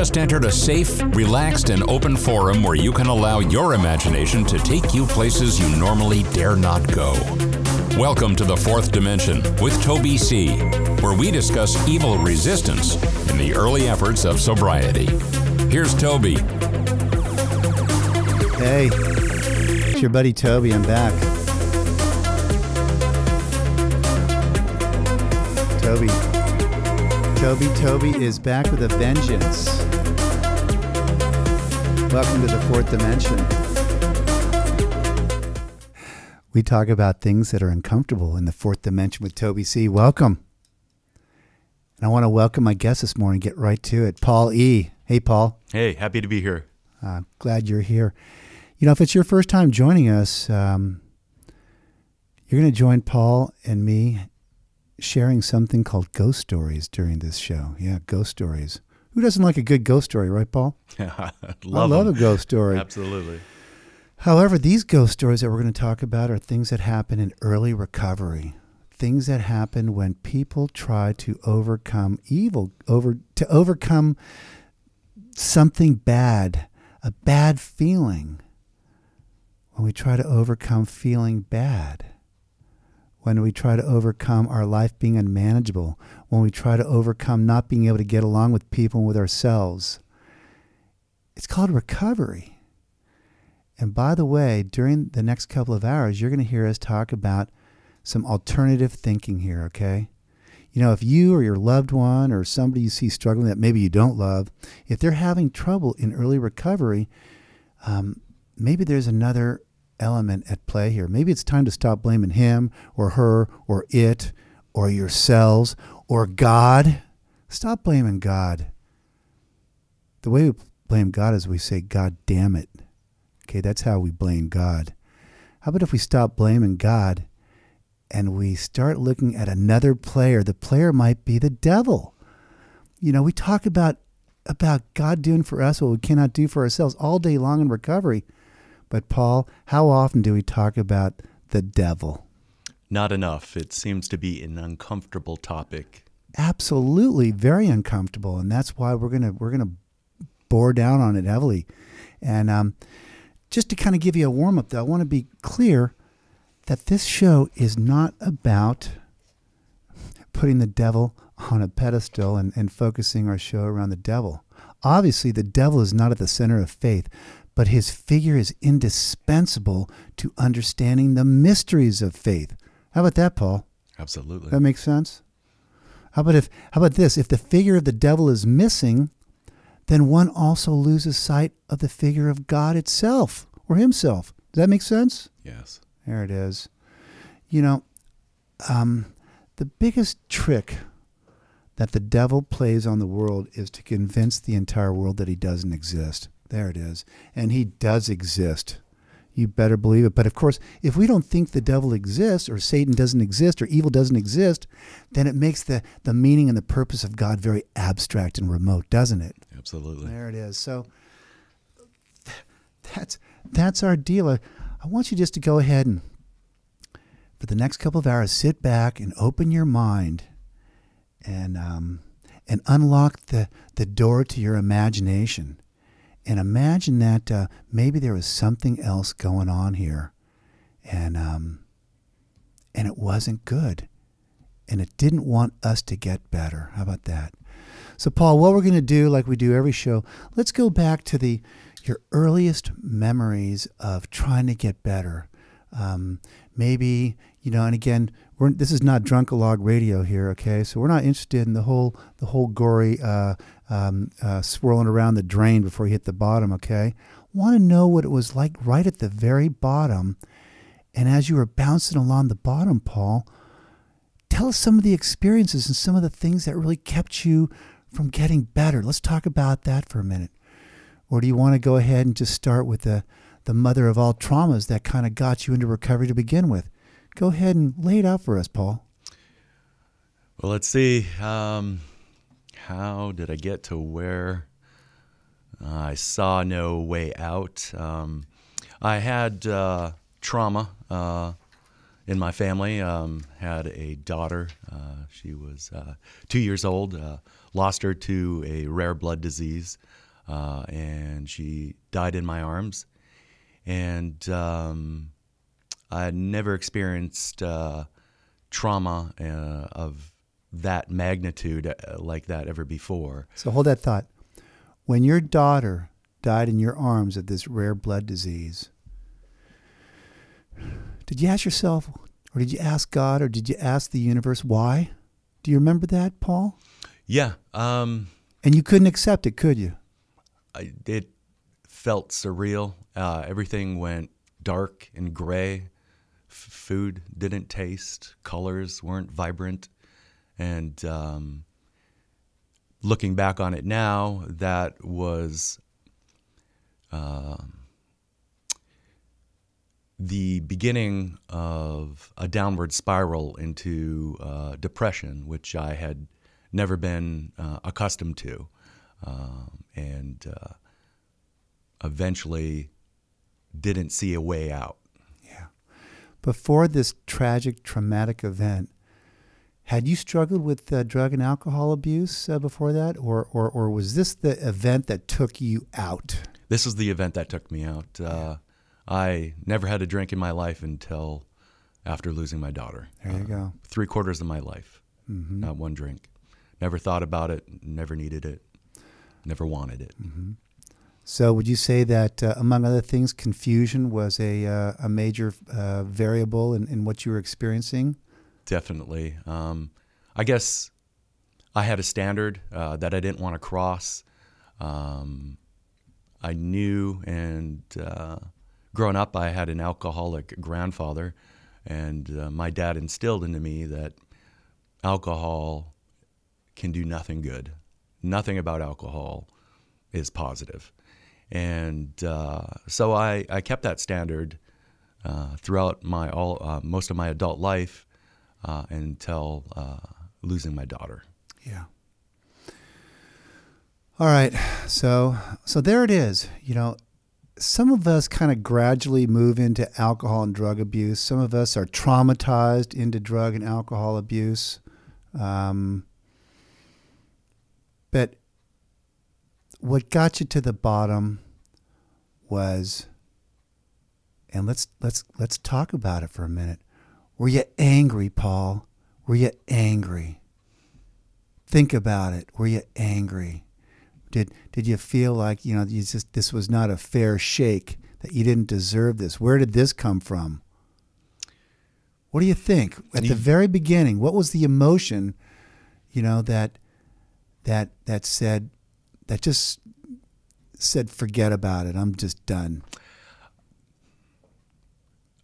just entered a safe, relaxed, and open forum where you can allow your imagination to take you places you normally dare not go. Welcome to the Fourth Dimension with Toby C., where we discuss evil resistance in the early efforts of sobriety. Here's Toby. Hey, it's your buddy Toby. I'm back. Toby. Toby Toby is back with a vengeance. Welcome to the fourth dimension. We talk about things that are uncomfortable in the fourth dimension with Toby C. Welcome. And I want to welcome my guest this morning. Get right to it. Paul E. Hey, Paul. Hey, happy to be here. Uh, glad you're here. You know, if it's your first time joining us, um, you're going to join Paul and me sharing something called ghost stories during this show. Yeah, ghost stories. Who doesn't like a good ghost story, right, Paul? love I love them. a ghost story. Absolutely. However, these ghost stories that we're going to talk about are things that happen in early recovery. Things that happen when people try to overcome evil, over to overcome something bad, a bad feeling. When we try to overcome feeling bad, when we try to overcome our life being unmanageable, when we try to overcome not being able to get along with people and with ourselves. It's called recovery. And by the way, during the next couple of hours, you're going to hear us talk about some alternative thinking here, okay? You know, if you or your loved one or somebody you see struggling that maybe you don't love, if they're having trouble in early recovery, um, maybe there's another element at play here. Maybe it's time to stop blaming him or her or it or yourselves or God. Stop blaming God. The way we blame God is we say, God damn it. Okay, that's how we blame God. How about if we stop blaming God and we start looking at another player? The player might be the devil. You know, we talk about about God doing for us what we cannot do for ourselves all day long in recovery. But Paul, how often do we talk about the devil? Not enough. It seems to be an uncomfortable topic. Absolutely, very uncomfortable, and that's why we're gonna we're gonna bore down on it heavily. And um, just to kind of give you a warm up, though, I want to be clear that this show is not about putting the devil on a pedestal and, and focusing our show around the devil. Obviously, the devil is not at the center of faith, but his figure is indispensable to understanding the mysteries of faith. How about that, Paul? Absolutely. That makes sense. How about if how about this? If the figure of the devil is missing, then one also loses sight of the figure of God itself or himself. Does that make sense? yes. There it is. You know, um, the biggest trick that the devil plays on the world is to convince the entire world that he doesn't exist. There it is. And he does exist. You better believe it. But of course, if we don't think the devil exists, or Satan doesn't exist, or evil doesn't exist, then it makes the, the meaning and the purpose of God very abstract and remote, doesn't it? Absolutely. There it is. So that's that's our deal. I, I want you just to go ahead and for the next couple of hours sit back and open your mind and um, and unlock the, the door to your imagination and imagine that uh, maybe there was something else going on here and um, and it wasn't good and it didn't want us to get better. How about that? So, Paul, what we're going to do, like we do every show, let's go back to the your earliest memories of trying to get better. Um, maybe you know, and again, we're, this is not drunkalog radio here, okay? So we're not interested in the whole the whole gory uh, um, uh, swirling around the drain before you hit the bottom, okay? Want to know what it was like right at the very bottom, and as you were bouncing along the bottom, Paul, tell us some of the experiences and some of the things that really kept you from getting better. Let's talk about that for a minute. Or do you want to go ahead and just start with the, the mother of all traumas that kind of got you into recovery to begin with? Go ahead and lay it out for us, Paul. Well, let's see. Um, how did I get to where uh, I saw no way out? Um, I had uh, trauma uh, in my family. Um, had a daughter. Uh, she was uh, two years old. Lost her to a rare blood disease, and she died in my arms. And um, I had never experienced trauma of that magnitude like that ever before. So hold that thought. When your daughter died in your arms of this rare blood disease, did you ask yourself, or did you ask God, or did you ask the universe why? Do you remember that, Paul? Yeah. Um, and you couldn't accept it, could you? I, it felt surreal. Uh, everything went dark and gray. F- food didn't taste. Colors weren't vibrant. And um, looking back on it now, that was uh, the beginning of a downward spiral into uh, depression, which I had never been uh, accustomed to. Um, and uh, eventually didn't see a way out. Yeah. Before this tragic, traumatic event, had you struggled with uh, drug and alcohol abuse uh, before that, or, or, or was this the event that took you out? This was the event that took me out. Uh, I never had a drink in my life until after losing my daughter. There you go. Three quarters of my life, mm-hmm. not one drink. Never thought about it, never needed it, never wanted it. Mm-hmm. So, would you say that, uh, among other things, confusion was a, uh, a major uh, variable in, in what you were experiencing? Definitely. Um, I guess I had a standard uh, that I didn't want to cross. Um, I knew, and uh, growing up, I had an alcoholic grandfather, and uh, my dad instilled into me that alcohol can do nothing good. Nothing about alcohol is positive. And uh, so I, I kept that standard uh, throughout my all uh, most of my adult life uh, until uh, losing my daughter. Yeah. All right. So so there it is. You know, some of us kind of gradually move into alcohol and drug abuse. Some of us are traumatized into drug and alcohol abuse. Um, but what got you to the bottom was, and let's let's let's talk about it for a minute. Were you angry, Paul? Were you angry? Think about it. Were you angry? Did did you feel like you know you just this was not a fair shake that you didn't deserve this? Where did this come from? What do you think at the very beginning? What was the emotion, you know that that that said that just said forget about it. I'm just done.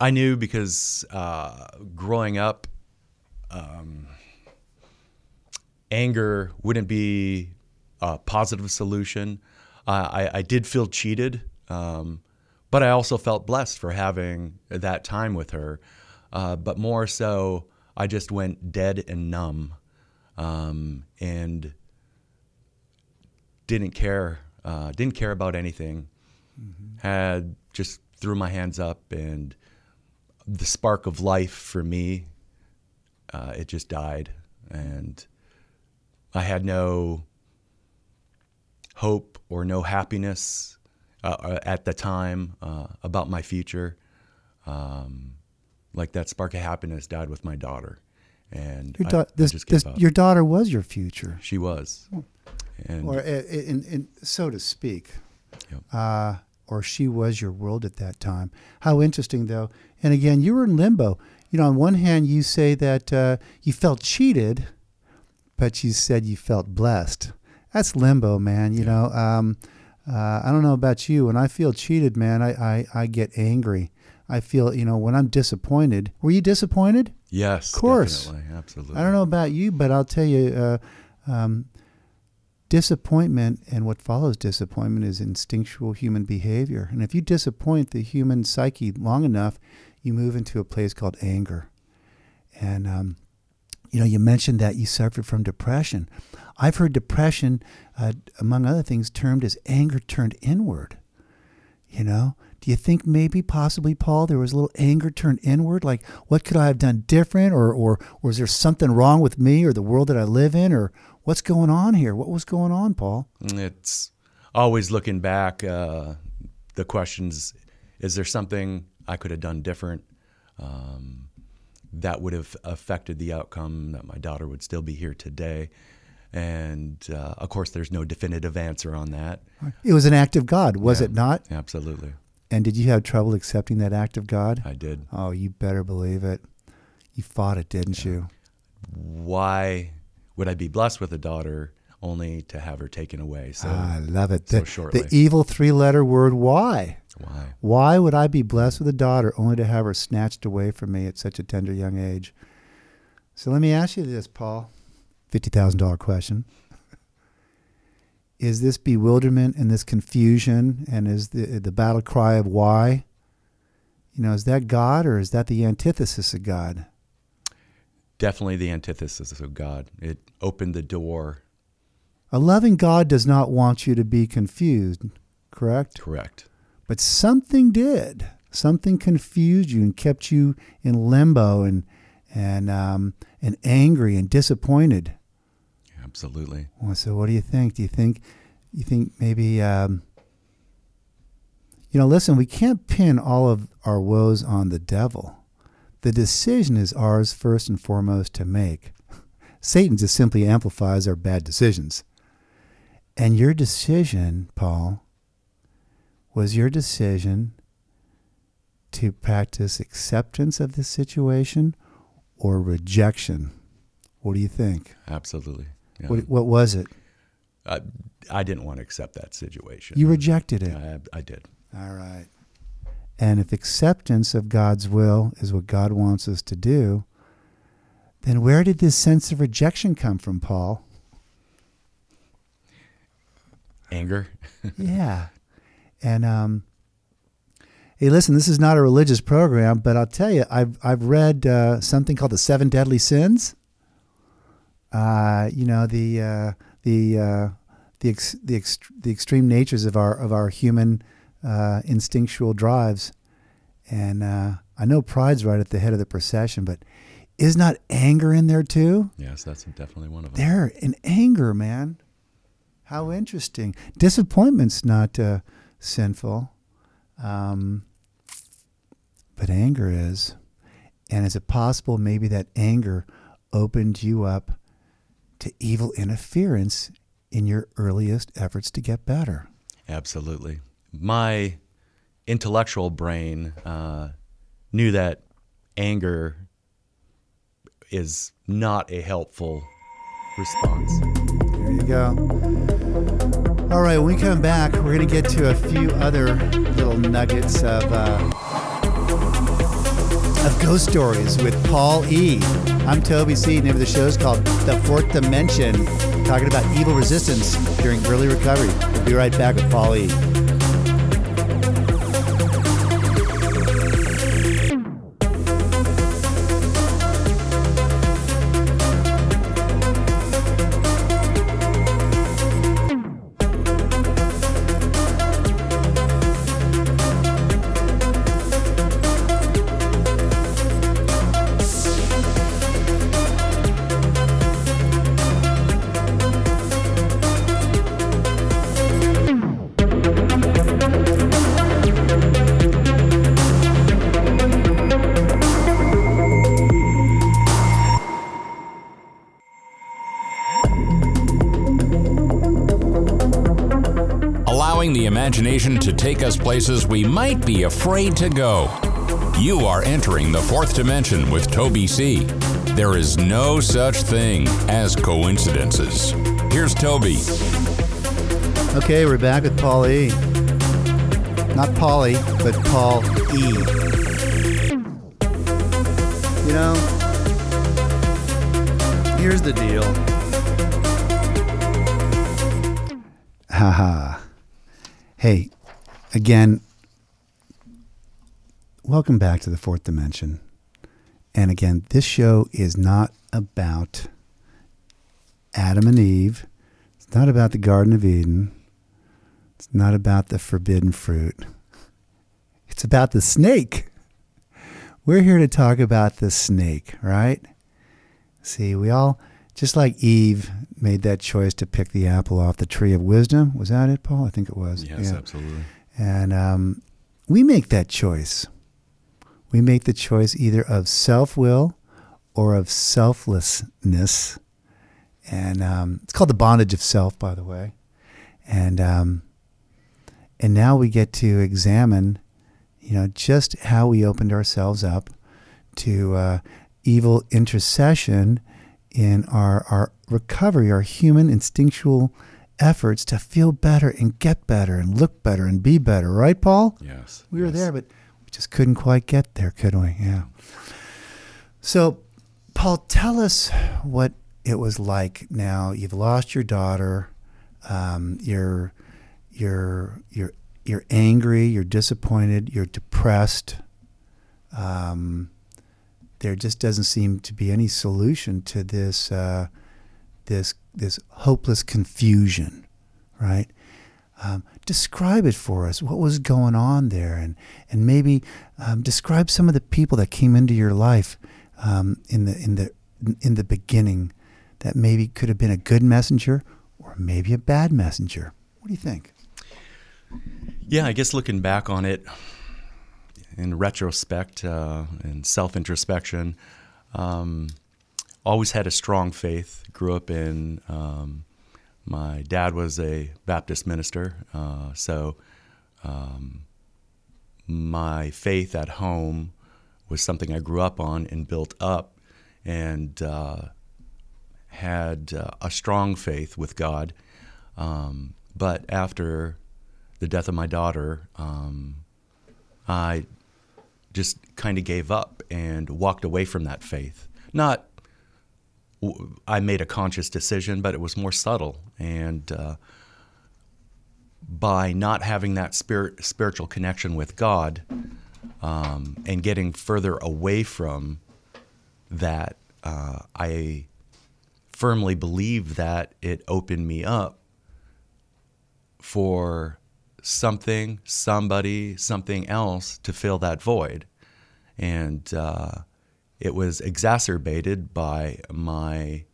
I knew because uh, growing up, um, anger wouldn't be a positive solution. Uh, I, I, did feel cheated, um, but I also felt blessed for having that time with her. Uh, but more so, I just went dead and numb um, and didn't care. Uh, didn't care about anything. Mm-hmm. Had just threw my hands up and the spark of life for me, uh, it just died, and I had no hope or no happiness uh, uh, at the time uh, about my future. Um, like that spark of happiness died with my daughter, and your, da- I, this, I this, your daughter was your future. She was, and, or in, in, so to speak. Yep. Or she was your world at that time. How interesting, though. And again, you were in limbo. You know, on one hand, you say that uh, you felt cheated, but you said you felt blessed that's limbo, man. You know, um, uh, I don't know about you. When I feel cheated, man, I, I, I get angry. I feel, you know, when I'm disappointed. Were you disappointed? Yes, of course, absolutely. I don't know about you, but I'll tell you, uh, um, disappointment and what follows disappointment is instinctual human behavior. And if you disappoint the human psyche long enough, you move into a place called anger. And um, you know, you mentioned that you suffered from depression. I've heard depression, uh, among other things, termed as anger turned inward. You know, Do you think maybe possibly Paul there was a little anger turned inward like what could I have done different or or or is there something wrong with me or the world that I live in or what's going on here? What was going on, Paul? It's always looking back. Uh, the questions: Is there something I could have done different um, that would have affected the outcome that my daughter would still be here today? And uh, of course, there's no definitive answer on that. It was an act of God, was Yeah. it not? Absolutely, And did you have trouble accepting that act of God? I did. Oh, you better believe it. You fought it, didn't you? Why would I be blessed with a daughter only to have her taken away? So Ah, I love it. so The, shortly. the evil three letter word, why? why? Why would I be blessed with a daughter only to have her snatched away from me at such a tender young age? So let me ask you this, Paul. $50,000 question. Is this bewilderment and this confusion and is the, the battle cry of why? You know, is that God or is that the antithesis of God? Definitely the antithesis of God. It opened the door. A loving God does not want you to be confused, correct? Correct. But something did. Something confused you and kept you in limbo and and um, and angry and disappointed. Absolutely. Well, so what do you think? Do you think you think maybe um, you know? Listen, we can't pin all of our woes on the devil. The decision is ours first and foremost to make. Satan just simply amplifies our bad decisions. And your decision, Paul, was your decision to practice acceptance of the situation or rejection. What do you think? Absolutely. Yeah. What, what was it? I, I didn't want to accept that situation. You rejected it. I, I did. All right. And if acceptance of God's will is what God wants us to do, then where did this sense of rejection come from, Paul? Anger. yeah. And um, hey, listen, this is not a religious program, but I'll tell you, I've I've read uh, something called the Seven Deadly Sins. Uh, you know the uh, the uh, the ex- the ex- the extreme natures of our of our human uh, instinctual drives, and uh, I know pride's right at the head of the procession, but is not anger in there too? Yes, that's definitely one of them. There in anger, man. How interesting. Disappointment's not uh, sinful, um, but anger is. And is it possible maybe that anger opened you up to evil interference in your earliest efforts to get better? Absolutely. My intellectual brain uh, knew that anger is not a helpful response. There you go. All right, when we come back, we're going to get to a few other little nuggets of uh, of ghost stories with Paul E. I'm Toby C. The Name of the show is called The Fourth Dimension, talking about evil resistance during early recovery. We'll be right back with Paul E. imagination to take us places we might be afraid to go. You are entering the fourth dimension with Toby C. There is no such thing as coincidences. Here's Toby. Okay, we're back with Paul E. Not Polly, but Paul E. You know, here's the deal. Haha. Hey, again, welcome back to the fourth dimension. And again, this show is not about Adam and Eve. It's not about the Garden of Eden. It's not about the forbidden fruit. It's about the snake. We're here to talk about the snake, right? See, we all, just like Eve made that choice to pick the apple off the tree of wisdom. Was that it, Paul? I think it was. Yes, yeah. absolutely. And um, we make that choice. We make the choice either of self will or of selflessness. And um, it's called the bondage of self, by the way. And um, and now we get to examine, you know, just how we opened ourselves up to uh, evil intercession in our, our recovery, our human instinctual efforts to feel better and get better and look better and be better, right, Paul? Yes. We were there, but we just couldn't quite get there, could we? Yeah. So, Paul, tell us what it was like now. You've lost your daughter. Um, you're you're you're you're angry, you're disappointed, you're depressed. Um, there just doesn't seem to be any solution to this uh, this this hopeless confusion, right? Um, describe it for us. What was going on there, and and maybe um, describe some of the people that came into your life um, in the in the in the beginning that maybe could have been a good messenger or maybe a bad messenger. What do you think? Yeah, I guess looking back on it in retrospect uh, and self introspection, um, always had a strong faith. Grew up in, um, my dad was a Baptist minister, uh, so um, my faith at home was something I grew up on and built up and uh, had uh, a strong faith with God. Um, but after the death of my daughter, um, I just kind of gave up and walked away from that faith. Not, I made a conscious decision, but it was more subtle. And uh, by not having that spirit, spiritual connection with God um, and getting further away from that, uh, I firmly believe that it opened me up for something, somebody, something else to fill that void. And uh, it was exacerbated by my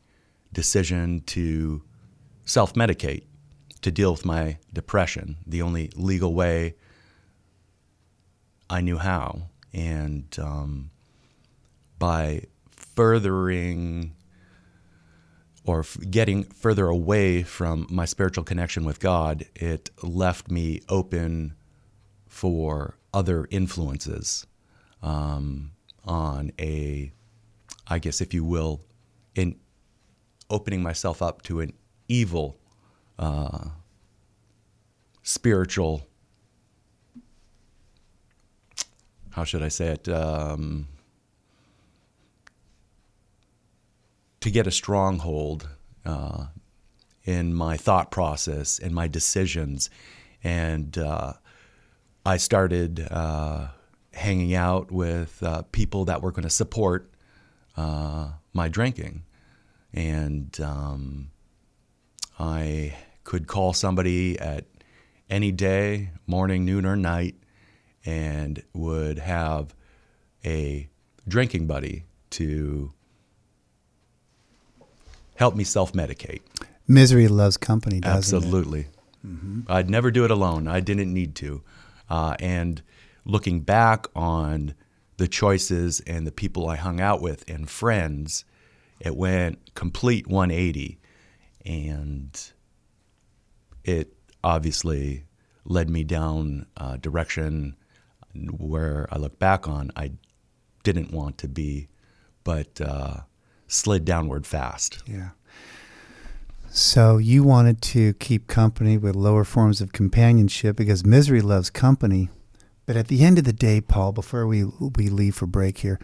decision to self medicate to deal with my depression, the only legal way I knew how. And um, by furthering or f- getting further away from my spiritual connection with God, it left me open for other influences um, on a, I guess, if you will, in opening myself up to an evil uh, spiritual. How should I say it? Um, to get a stronghold uh, in my thought process and my decisions. And uh, I started uh, hanging out with uh, people that were going to support uh, my drinking. And um, I could call somebody at any day, morning, noon, or night, and would have a drinking buddy to help me self medicate. Misery loves company, doesn't Absolutely. it? Mm-hmm. I'd never do it alone. I didn't need to. Uh, and looking back on the choices and the people I hung out with and friends, it went complete 180. And it obviously led me down a direction where I look back on I didn't want to be, but uh, slid downward fast. Yeah. So you wanted to keep company with lower forms of companionship because misery loves company. But at the end of the day, Paul, before we we leave for break here,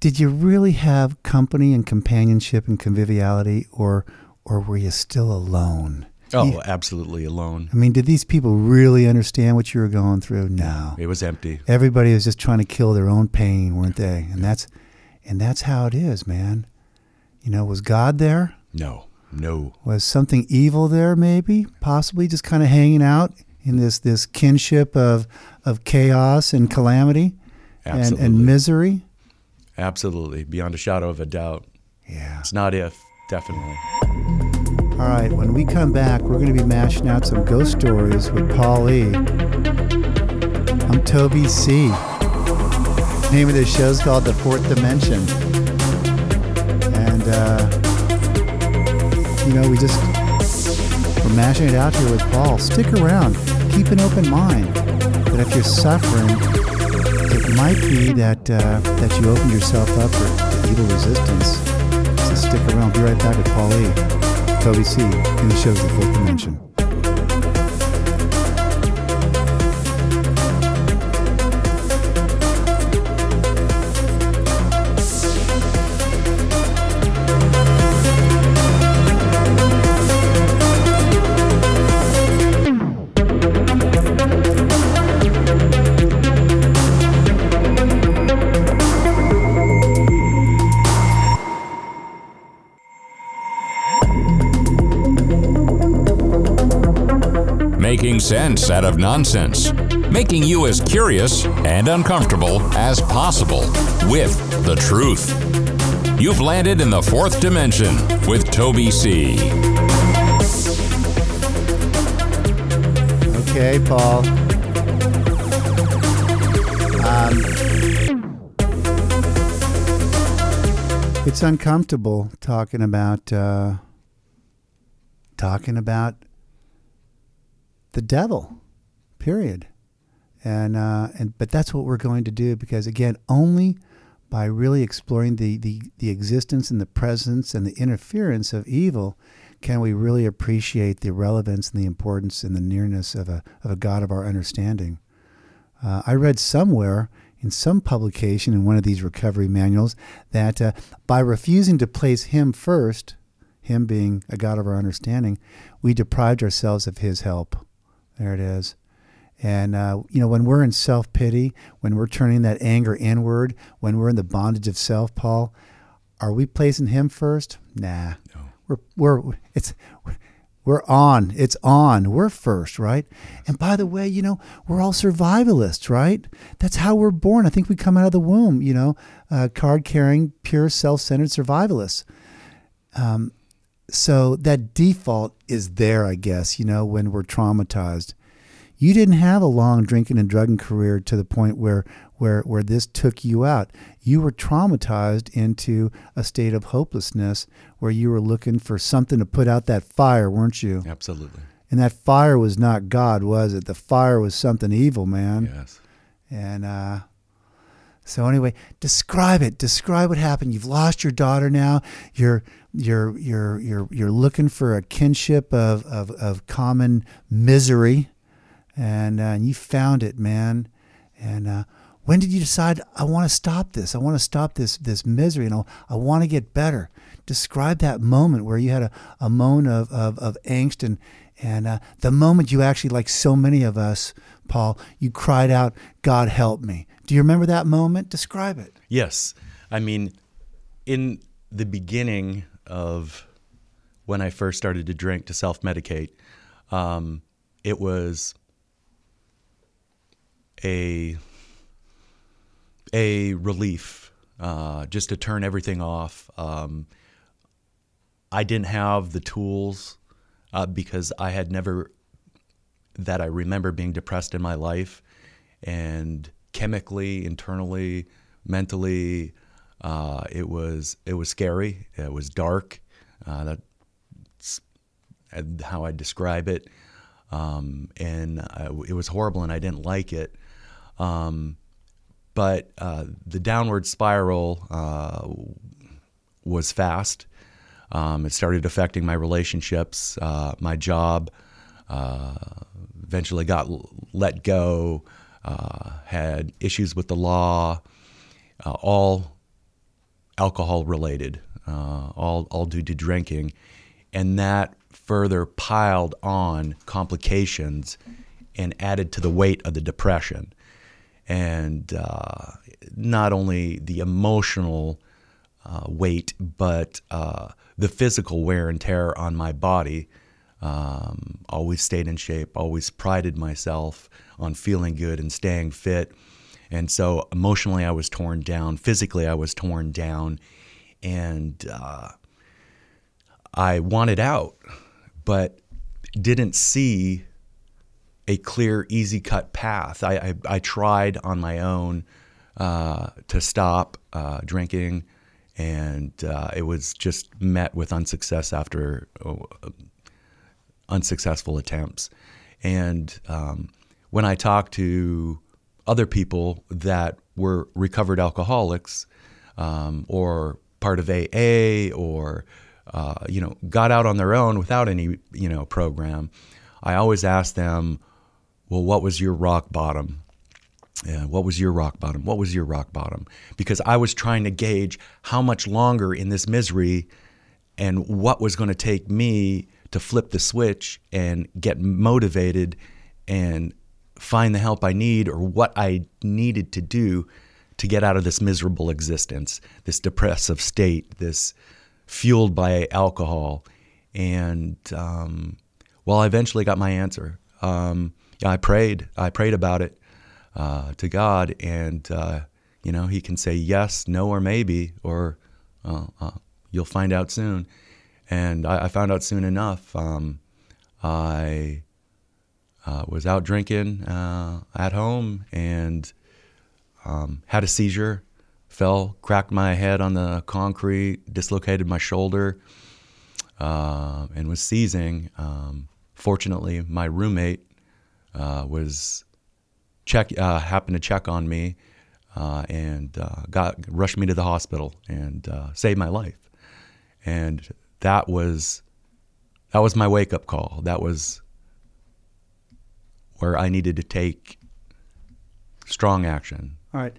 did you really have company and companionship and conviviality, or or were you still alone? Oh, You- absolutely alone. I mean, did these people really understand what you were going through? No. It was empty. Everybody was just trying to kill their own pain, weren't they? And that's and that's how it is, man. You know, was God there? No, no. Was something evil there maybe? Possibly just kind of hanging out in this this kinship of of chaos and calamity and, and misery. Absolutely, beyond a shadow of a doubt. Yeah. It's not if, definitely. All right, when we come back, we're going to be mashing out some ghost stories with Paul E. I'm Toby C. Name of this show is called The Fourth Dimension. And, uh, you know, we just, we're mashing it out here with Paul. Stick around, keep an open mind. But if you're suffering, it might be that, uh, that you opened yourself up for evil resistance. So stick around. Be right back with Paul E. Toby C. in the show's The Dimension. Making sense out of nonsense. Making you as curious and uncomfortable as possible with the truth. You've landed in the fourth dimension with Toby C. Okay, Paul. Um, it's uncomfortable talking about uh, talking about the devil. Period. And uh, and but that's what we're going to do because again, only by really exploring the, the, the existence and the presence and the interference of evil can we really appreciate the relevance and the importance and the nearness of a, of a God of our understanding. Uh, I read somewhere in some publication in one of these recovery manuals that uh, by refusing to place Him first, Him being a God of our understanding, we deprived ourselves of His help. There it is. And, uh, you know, when we're in self pity, when we're turning that anger inward, when we're in the bondage of self, Paul, are we placing Him first? Nah. No. We're, we're, it's, we're on. It's on. We're first, right? And by the way, you know, we're all survivalists, right? That's how we're born. I think we come out of the womb, you know, uh, card carrying, pure self centered survivalists. Um, so that default is there, I guess, you know, when we're traumatized. You didn't have a long drinking and drugging career to the point where, where, where this took you out. You were traumatized into a state of hopelessness where you were looking for something to put out that fire, weren't you? Absolutely. And that fire was not God, was it? The fire was something evil, man. Yes. And uh, so anyway, describe it. Describe what happened. You've lost your daughter now. You're you're you're you're you're looking for a kinship of of, of common misery, and uh, you found it, man. And uh, when did you decide I want to stop this? I want to stop this this misery, and I, I want to get better. Describe that moment where you had a, a moment of, of, of angst and and uh, the moment you actually, like so many of us, Paul, you cried out, God help me. Do you remember that moment? Describe it. Yes. I mean, in the beginning of when I first started to drink to self medicate, um, it was a a relief uh, just to turn everything off. Um, I didn't have the tools uh, because I had never that I remember being depressed in my life, and chemically, internally, mentally, uh, it was it was scary. It was dark. Uh, that's how I describe it, um, and I, it was horrible, and I didn't like it. Um, but uh, the downward spiral uh, was fast. Um, it started affecting my relationships, uh, my job. Uh, eventually, got let go. Uh, had issues with the law. uh, all alcohol related, uh, all all due to drinking, and that further piled on complications and added to the weight of the depression, and uh, not only the emotional uh, weight, but the physical wear and tear on my body Um, always stayed in shape. Always prided myself on feeling good and staying fit. And so emotionally, I was torn down. Physically, I was torn down, and uh, I wanted out, but didn't see a clear, easy cut path. I, I, I tried on my own uh, to stop uh, drinking, and uh, it was just met with unsuccess after oh, unsuccessful attempts. And um, when I talked to other people that were recovered alcoholics um, or part of AA or uh, you know got out on their own without any you know program, I always asked them, well, what was your rock bottom? Yeah, what was your rock bottom? What was your rock bottom? Because I was trying to gauge how much longer in this misery and what was going to take me to flip the switch and get motivated and find the help I need or what I needed to do to get out of this miserable existence, this depressive state, this fueled by alcohol. And um, well, I eventually got my answer. Um, I prayed. I prayed about it uh, to God, and uh, you know, He can say yes, no, or maybe, or uh, uh you'll find out soon. And I, I found out soon enough. Um, I uh, was out drinking uh, at home and um, had a seizure, fell, cracked my head on the concrete, dislocated my shoulder, uh, and was seizing. Um, fortunately, my roommate uh, was check uh, happened to check on me uh, and got rushed me to the hospital and saved my life. And that was that was my wake up call. That was where I needed to take strong action. All right.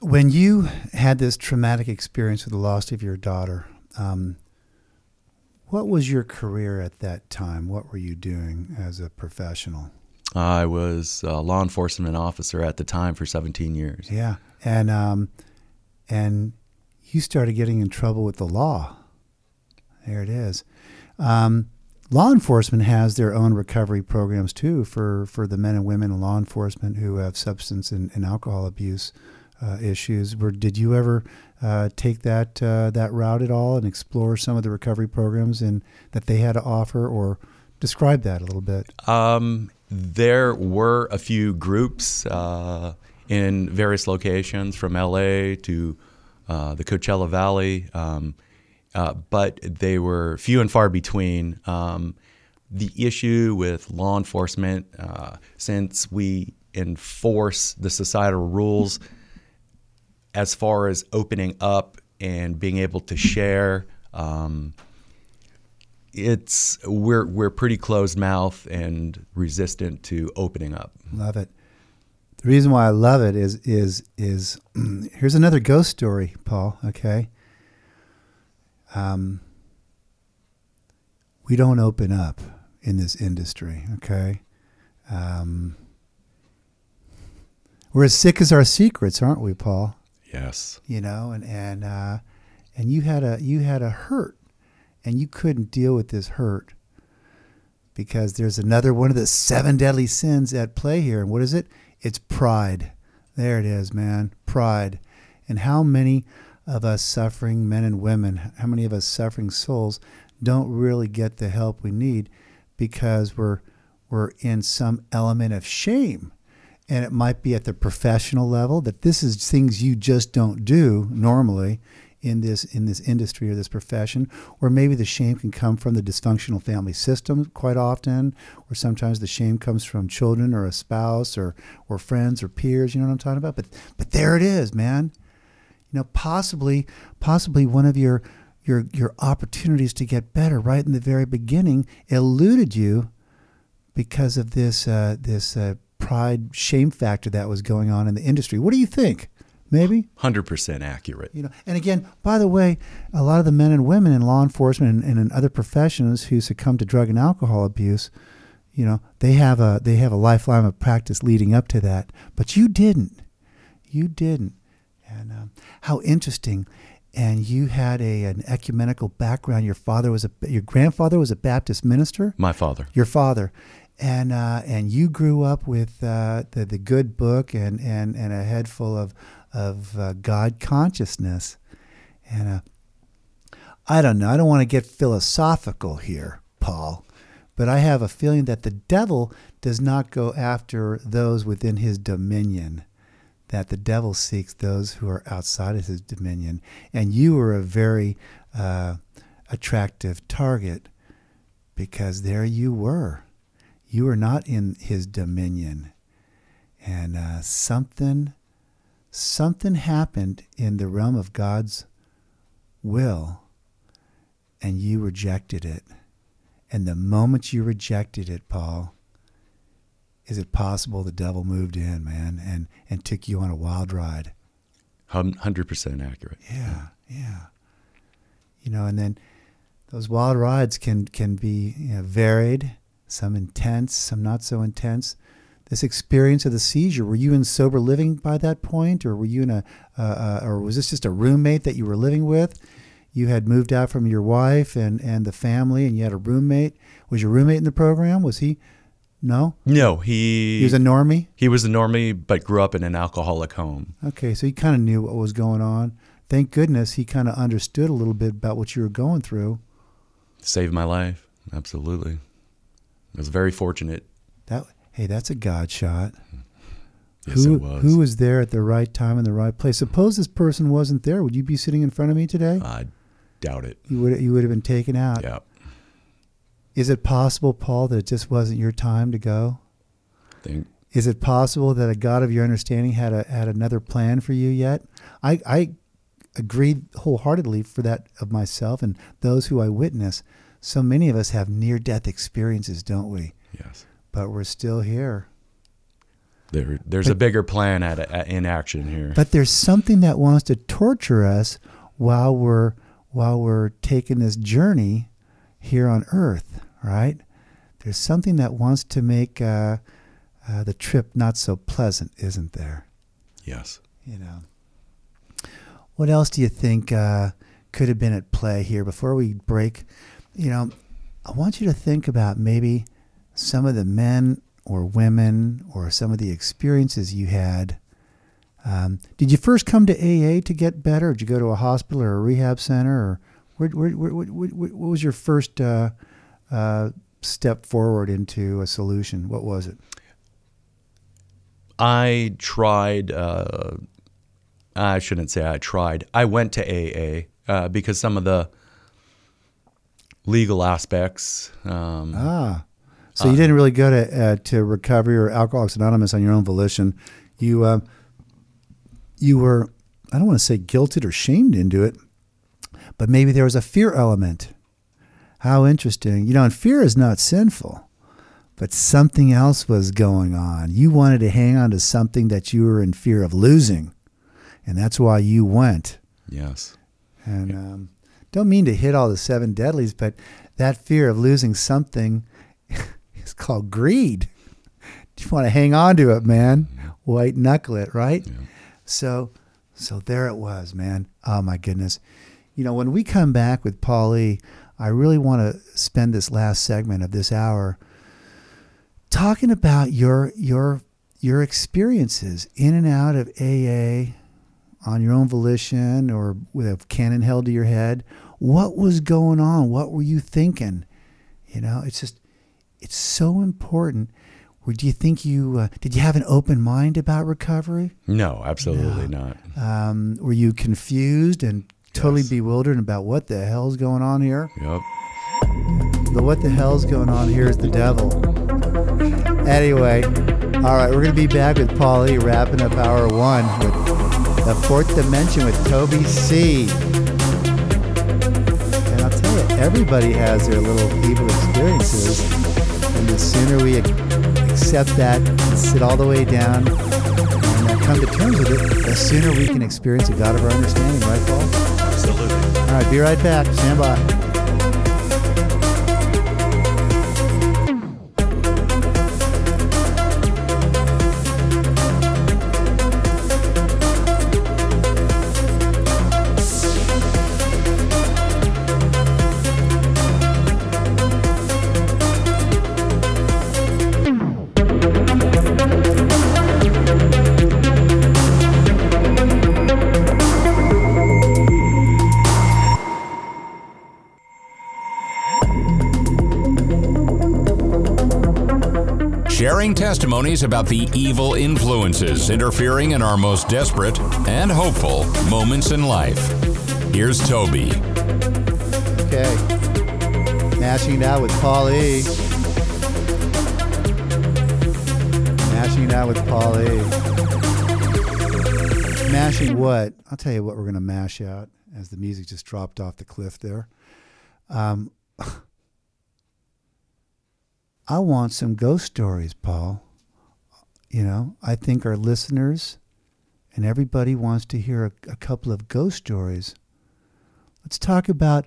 When you had this traumatic experience with the loss of your daughter, um, what was your career at that time? What were you doing as a professional? I was a law enforcement officer at the time for 17 years. Yeah, and um, and you started getting in trouble with the law. There it is. Um, law enforcement has their own recovery programs too for, for the men and women in law enforcement who have substance and, and alcohol abuse uh, issues. Were, did you ever uh, take that uh, that route at all and explore some of the recovery programs and that they had to offer, or describe that a little bit? Um, there were a few groups uh, in various locations, from LA to uh, the Coachella Valley. Um, uh, but they were few and far between. Um, the issue with law enforcement, uh, since we enforce the societal rules as far as opening up and being able to share, um, it's we're we're pretty closed mouth and resistant to opening up. Love it. The reason why I love it is is is here's another ghost story, Paul. Okay, um, we don't open up in this industry, okay? Um, we're as sick as our secrets, aren't we, Paul? Yes. You know, and and uh, and you had a you had a hurt, and you couldn't deal with this hurt because there's another one of the seven deadly sins at play here. And what is it? It's pride. There it is, man. Pride. And how many of us suffering men and women, how many of us suffering souls don't really get the help we need because we're we're in some element of shame. And it might be at the professional level that this is things you just don't do normally in this in this industry or this profession, or maybe the shame can come from the dysfunctional family system quite often, or sometimes the shame comes from children or a spouse or or friends or peers. You know what I'm talking about? But but there it is, man know, possibly, possibly one of your your your opportunities to get better right in the very beginning eluded you because of this uh, this uh, pride shame factor that was going on in the industry. What do you think? Maybe hundred percent accurate. You know, and again, by the way, a lot of the men and women in law enforcement and, and in other professions who succumb to drug and alcohol abuse, you know, they have a they have a lifeline of practice leading up to that, but you didn't. You didn't. How interesting. and you had a an ecumenical background. Your father was a your grandfather was a Baptist minister. My father. Your father, and uh, and you grew up with uh, the the good book and and and a head full of of uh, God consciousness, and uh, I don't know. I don't want to get philosophical here, Paul, but I have a feeling that the devil does not go after those within his dominion that the devil seeks those who are outside of his dominion. And you were a very uh, attractive target because there you were. You were not in his dominion. And uh, something, something happened in the realm of God's will, and you rejected it. And the moment you rejected it, Paul, is it possible the devil moved in, man, and, and took you on a wild ride? 100% accurate. Yeah, yeah. You know, and then those wild rides can, can be you know, varied, some intense, some not so intense. This experience of the seizure, were you in sober living by that point, or were you in a, uh, uh, or was this just a roommate that you were living with? You had moved out from your wife and, and the family, and you had a roommate. Was your roommate in the program? Was he no. No, he He was a normie. he was a normie, but grew up in an alcoholic home. Okay, so he kind of knew what was going on. Thank goodness he kind of understood a little bit about what you were going through. Saved my life. Absolutely. I was very fortunate. That hey, that's a God shot. Yes, who it was. who was there at the right time in the right place? Suppose this person wasn't there. Would you be sitting in front of me today? I doubt it. you would you would have been taken out. Yeah. Is it possible, Paul, that it just wasn't your time to go? Think Is it possible that a God of your understanding had a had another plan for you yet? I I agree wholeheartedly for that of myself and those who I witness. So many of us have near death experiences, don't we? yes. But we're still here. There, there's a bigger plan at, at in action here. But there's something that wants to torture us while we're while we're taking this journey here on Earth, right? There's something that wants to make uh, uh, the trip not so pleasant, isn't there? yes. You know. What else do you think uh, could have been at play here before we break? You know, I want you to think about maybe some of the men or women or some of the experiences you had. Um, did you first come to AA to get better? Or did you go to a hospital or a rehab center? Or where, where, where, what was your first uh, uh, step forward into a solution? What was it? I tried. Uh, I shouldn't say I tried. I went to AA uh, because some of the legal aspects. Um, Ah, so you didn't really go to uh, to recovery or Alcoholics Anonymous on your own volition. You uh, you were I don't want to say guilted or shamed into it, but maybe there was a fear element. How interesting, you know. And fear is not sinful, but something else was going on. You wanted to hang on to something that you were in fear of losing, and that's why you went. yes. And um, don't mean to hit all the seven deadlies, but that fear of losing something is called greed. You want to hang on to it, man. White knuckle it, right? So, so there it was, man. Oh my goodness. You know, when we come back with Paulie, I really want to spend this last segment of this hour talking about your your your experiences in and out of AA on your own volition or with a cannon held to your head. What was going on? What were you thinking? You know, it's just, it's so important. Or do you think you, uh, did you have an open mind about recovery? No, absolutely not. Um, were you confused and totally Yes. bewildered about what the hell's going on here? Yep. The what the hell's going on here is the devil. Anyway, all right, we're going to be back with Paulie wrapping up hour one with the fourth dimension with Toby C. And I'll tell you, everybody has their little evil experiences. And the sooner we accept that and sit all the way down come to terms with it, the sooner we can experience a God of our understanding, right, Paul? Absolutely. All right, be right back. Stand by. Testimonies about the evil influences interfering in our most desperate and hopeful moments in life. Here's Toby. Okay. Mashing out with Paul E. Mashing out with Paul E. Mashing what? I'll tell you what we're going to mash out as the music just dropped off the cliff there. Um, I want some ghost stories, Paul. You know, I think our listeners and everybody wants to hear a, a couple of ghost stories. Let's talk about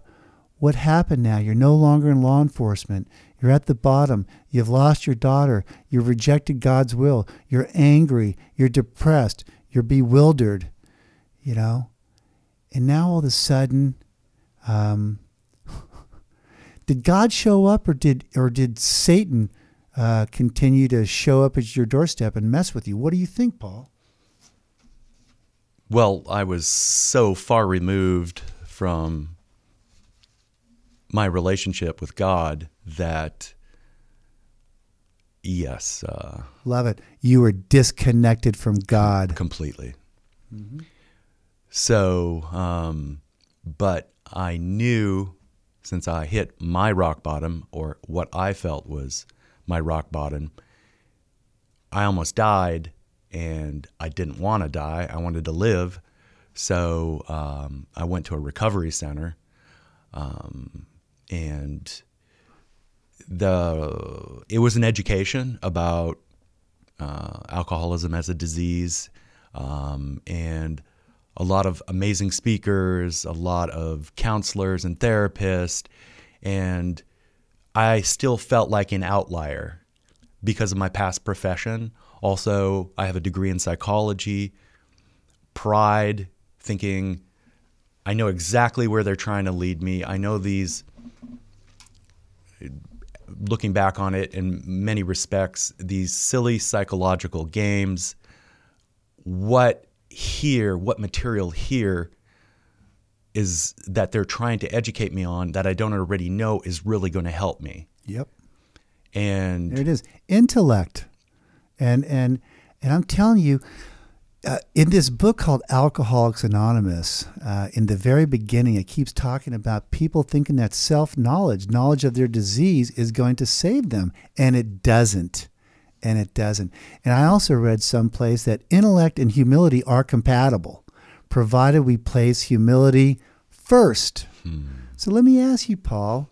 what happened now. You're no longer in law enforcement. You're at the bottom. You've lost your daughter. You've rejected God's will. You're angry. You're depressed. You're bewildered, you know? And now all of a sudden, um, did God show up or did, or did Satan uh, continue to show up at your doorstep and mess with you? What do you think, Paul? Well, I was so far removed from my relationship with God that, yes, uh, Love it. You were disconnected from God. completely. So, um, but I knew since I hit my rock bottom, or what I felt was my rock bottom, I almost died and I didn't want to die. I wanted to live. So um, I went to a recovery center um, and the it was an education about uh, alcoholism as a disease, um, and a lot of amazing speakers, a lot of counselors and therapists, and I still felt like an outlier because of my past profession. Also, I have a degree in psychology. Pride, thinking I know exactly where they're trying to lead me. I know these looking back on it in many respects, these silly psychological games, what here, what material here is that they're trying to educate me on that I don't already know is really going to help me. Yep. And There it is. Intellect. And and and I'm telling you, uh, in this book called Alcoholics Anonymous, uh, in the very beginning, it keeps talking about people thinking that self knowledge, knowledge of their disease, is going to save them, and it doesn't. And it doesn't. And I also read someplace that intellect and humility are compatible, provided we place humility first. So let me ask you, Paul.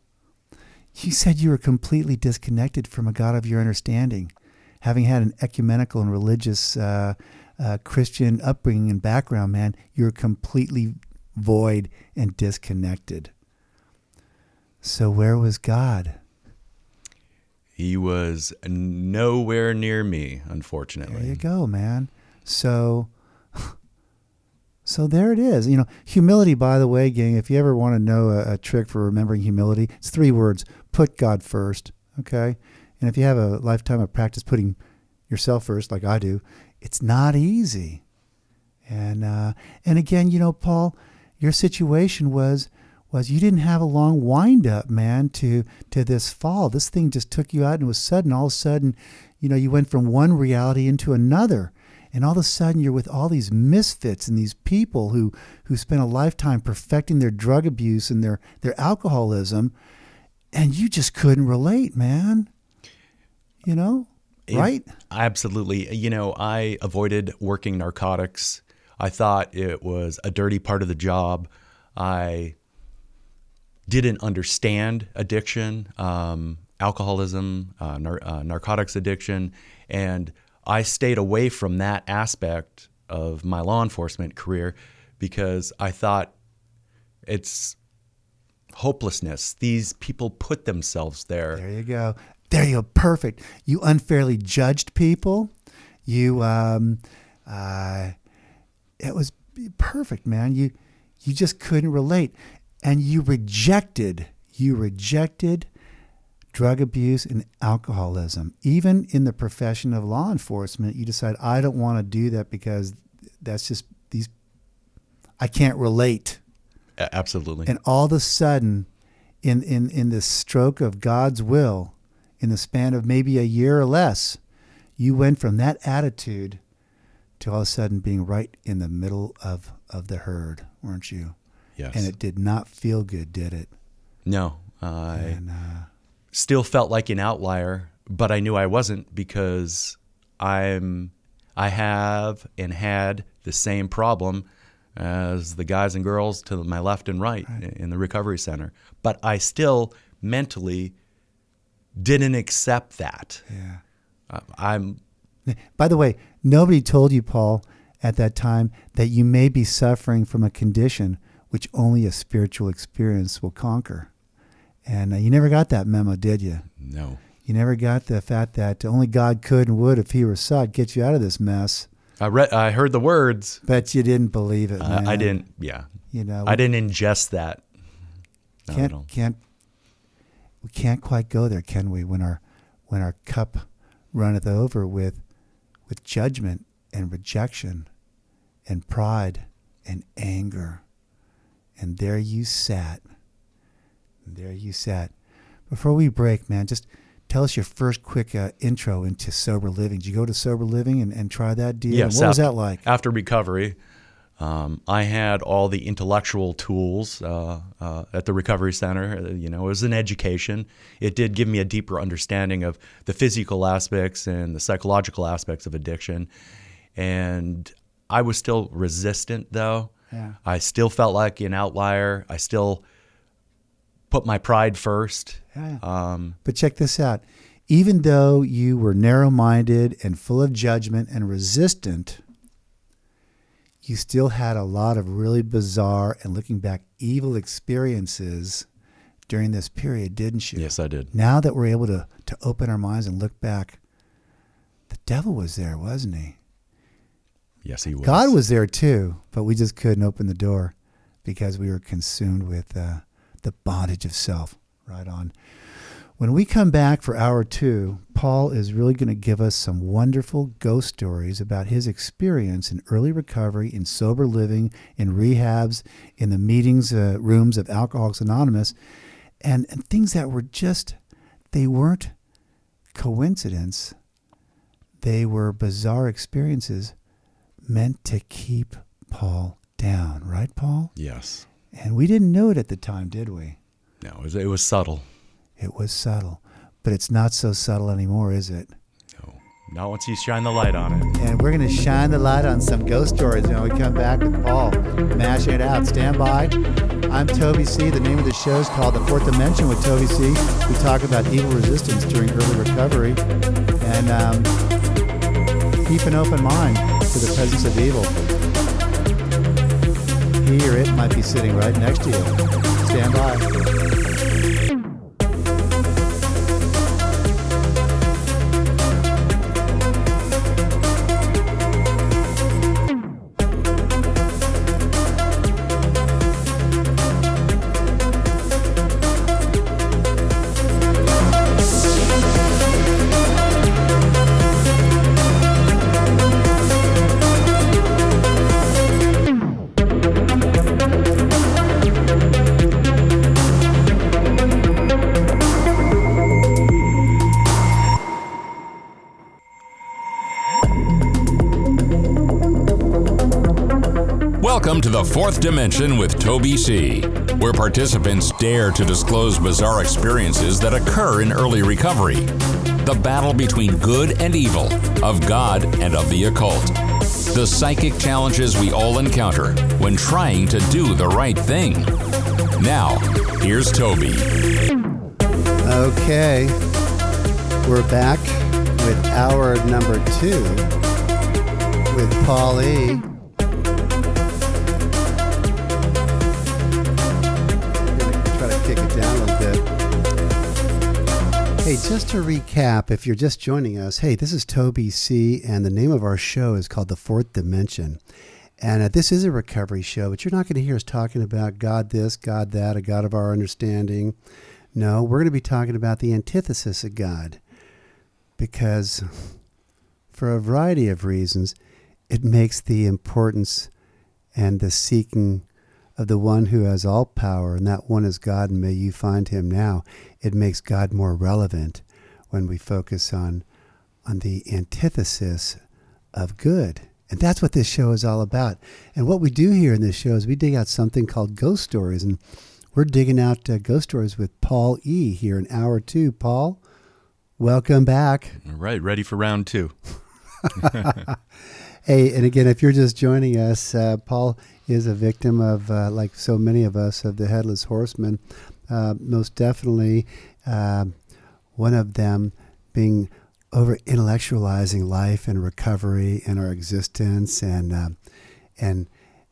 You said you were completely disconnected from a God of your understanding, having had an ecumenical and religious uh, uh, Christian upbringing and background. Man, you're completely void and disconnected. So where was God? he was nowhere near me, unfortunately. There you go, man. So, so there it is. You know, humility. By the way, gang, if you ever want to know a, a trick for remembering humility, it's three words: put God first. Okay, and if you have a lifetime of practice putting yourself first, like I do, it's not easy. And uh, and again, you know, Paul, your situation was was you didn't have a long wind up, man, to to this fall. This thing just took you out and it was sudden. All of a sudden, you know, you went from one reality into another. And all of a sudden you're with all these misfits and these people who who spent a lifetime perfecting their drug abuse and their their alcoholism and you just couldn't relate, man. You know? It- right? Absolutely. You know, I avoided working narcotics. I thought it was a dirty part of the job. I didn't understand addiction, um, alcoholism, uh, nar- uh, narcotics addiction, and I stayed away from that aspect of my law enforcement career because I thought it's hopelessness. These people put themselves there. There you go. There you go. Perfect. You unfairly judged people. You, um, uh, it was perfect, man. You, you just couldn't relate, and you rejected. You rejected drug abuse and alcoholism. Even in the profession of law enforcement, you decide I don't want to do that because that's just these. I can't relate. Absolutely. And all of a sudden, in, in, in the stroke of God's will, in the span of maybe a year or less, You went from that attitude to all of a sudden being right in the middle of, of the herd, weren't you? Yes. And it did not feel good, did it? no, I And uh, still felt like an outlier, but I knew I wasn't because I'm I have and had the same problem as the guys and girls to my left and right, in the recovery center. But I still mentally didn't accept that. yeah. Uh, I'm By the way, nobody told you, Paul, at that time that you may be suffering from a condition which only a spiritual experience will conquer. And uh, you never got that memo, did you? no. You never got the fact that only God could and would, if He were sought, get you out of this mess. I read I heard the words. But you didn't believe it, Uh. I didn't yeah. You know, I didn't ingest that. Not can't can't we can't quite go there, can we? When our when our cup runneth over with with judgment and rejection and pride and anger, and there you sat. And there you sat. Before we break, man, just tell us your first quick uh, intro into sober living. Did you go to sober living and, and try that deal? Yes, what was after- that like? After recovery, um, I had all the intellectual tools uh, uh, at the recovery center. Uh, You know, it was an education. It did give me a deeper understanding of the physical aspects and the psychological aspects of addiction. And I was still resistant, though. Yeah. I still felt like an outlier. I still put my pride first. Yeah. Um, But check this out. Even though you were narrow minded and full of judgment and resistant, you still had a lot of really bizarre and looking back evil experiences during this period, didn't you? yes, I did. Now that we're able to, to open our minds and look back, the devil was there, wasn't he? Yes, he was. God was there too, but we just couldn't open the door because we were consumed with uh, the bondage of self. Right on. When we come back for hour two, Paul is really going to give us some wonderful ghost stories about his experience in early recovery, in sober living, in rehabs, in the meetings uh, rooms of Alcoholics Anonymous, and, and things that were just, they weren't coincidence. They were bizarre experiences meant to keep Paul down, right, Paul? Yes. And we didn't know it at the time, did we? No, it was, it was subtle. It was subtle, but it's not so subtle anymore, is it? No, not once you shine the light on it. And we're going to shine the light on some ghost stories when we come back with Paul, mashing it out. Stand by. I'm Toby C. The name of the show is called The Fourth Dimension with Toby C. We talk about evil resistance during early recovery and um, keep an open mind to the presence of evil. He or it might be sitting right next to you. Stand by. Welcome to the fourth dimension with Toby C., where participants dare to disclose bizarre experiences that occur in early recovery. The battle between good and evil, of God and of the occult. The psychic challenges we all encounter when trying to do the right thing. Now, here's Toby. Okay, we're back with hour number two with Paul Hey, just to recap, if you're just joining us, hey, this is Toby C, and the name of our show is called The Fourth Dimension. And uh, this is a recovery show, but you're not going to hear us talking about God this, God that, a God of our understanding. No, we're going to be talking about the antithesis of God because, for a variety of reasons, it makes the importance and the seeking of the one who has all power, and that one is God, and may you find him now. It makes God more relevant when we focus on on the antithesis of good. And that's what this show is all about. And what we do here in this show is we dig out something called ghost stories. And we're digging out uh, ghost stories with Paul E. here in hour two. Paul, welcome back. All right, ready for round two. hey, and again, if you're just joining us, uh, Paul is a victim of, uh, like so many of us, of the headless horseman. Uh, most definitely, uh, one of them being over intellectualizing life and recovery and our existence and uh, and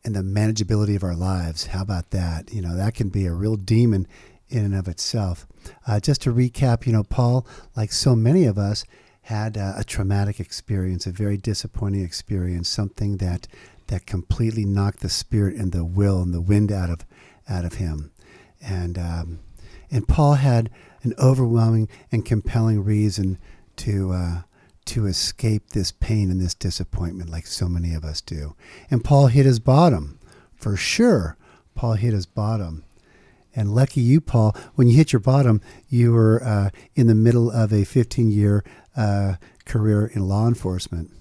and the manageability of our lives. How about that? You know, that can be a real demon in and of itself. Uh, just to recap, you know, Paul, like so many of us, had uh, a traumatic experience, a very disappointing experience, something that that completely knocked the spirit and the will and the wind out of out of him, and um, and Paul had an overwhelming and compelling reason to uh, to escape this pain and this disappointment, like so many of us do. And Paul hit his bottom, for sure. Paul hit his bottom. And lucky you, Paul, when you hit your bottom, you were uh, in the middle of a 15 year uh, career in law enforcement.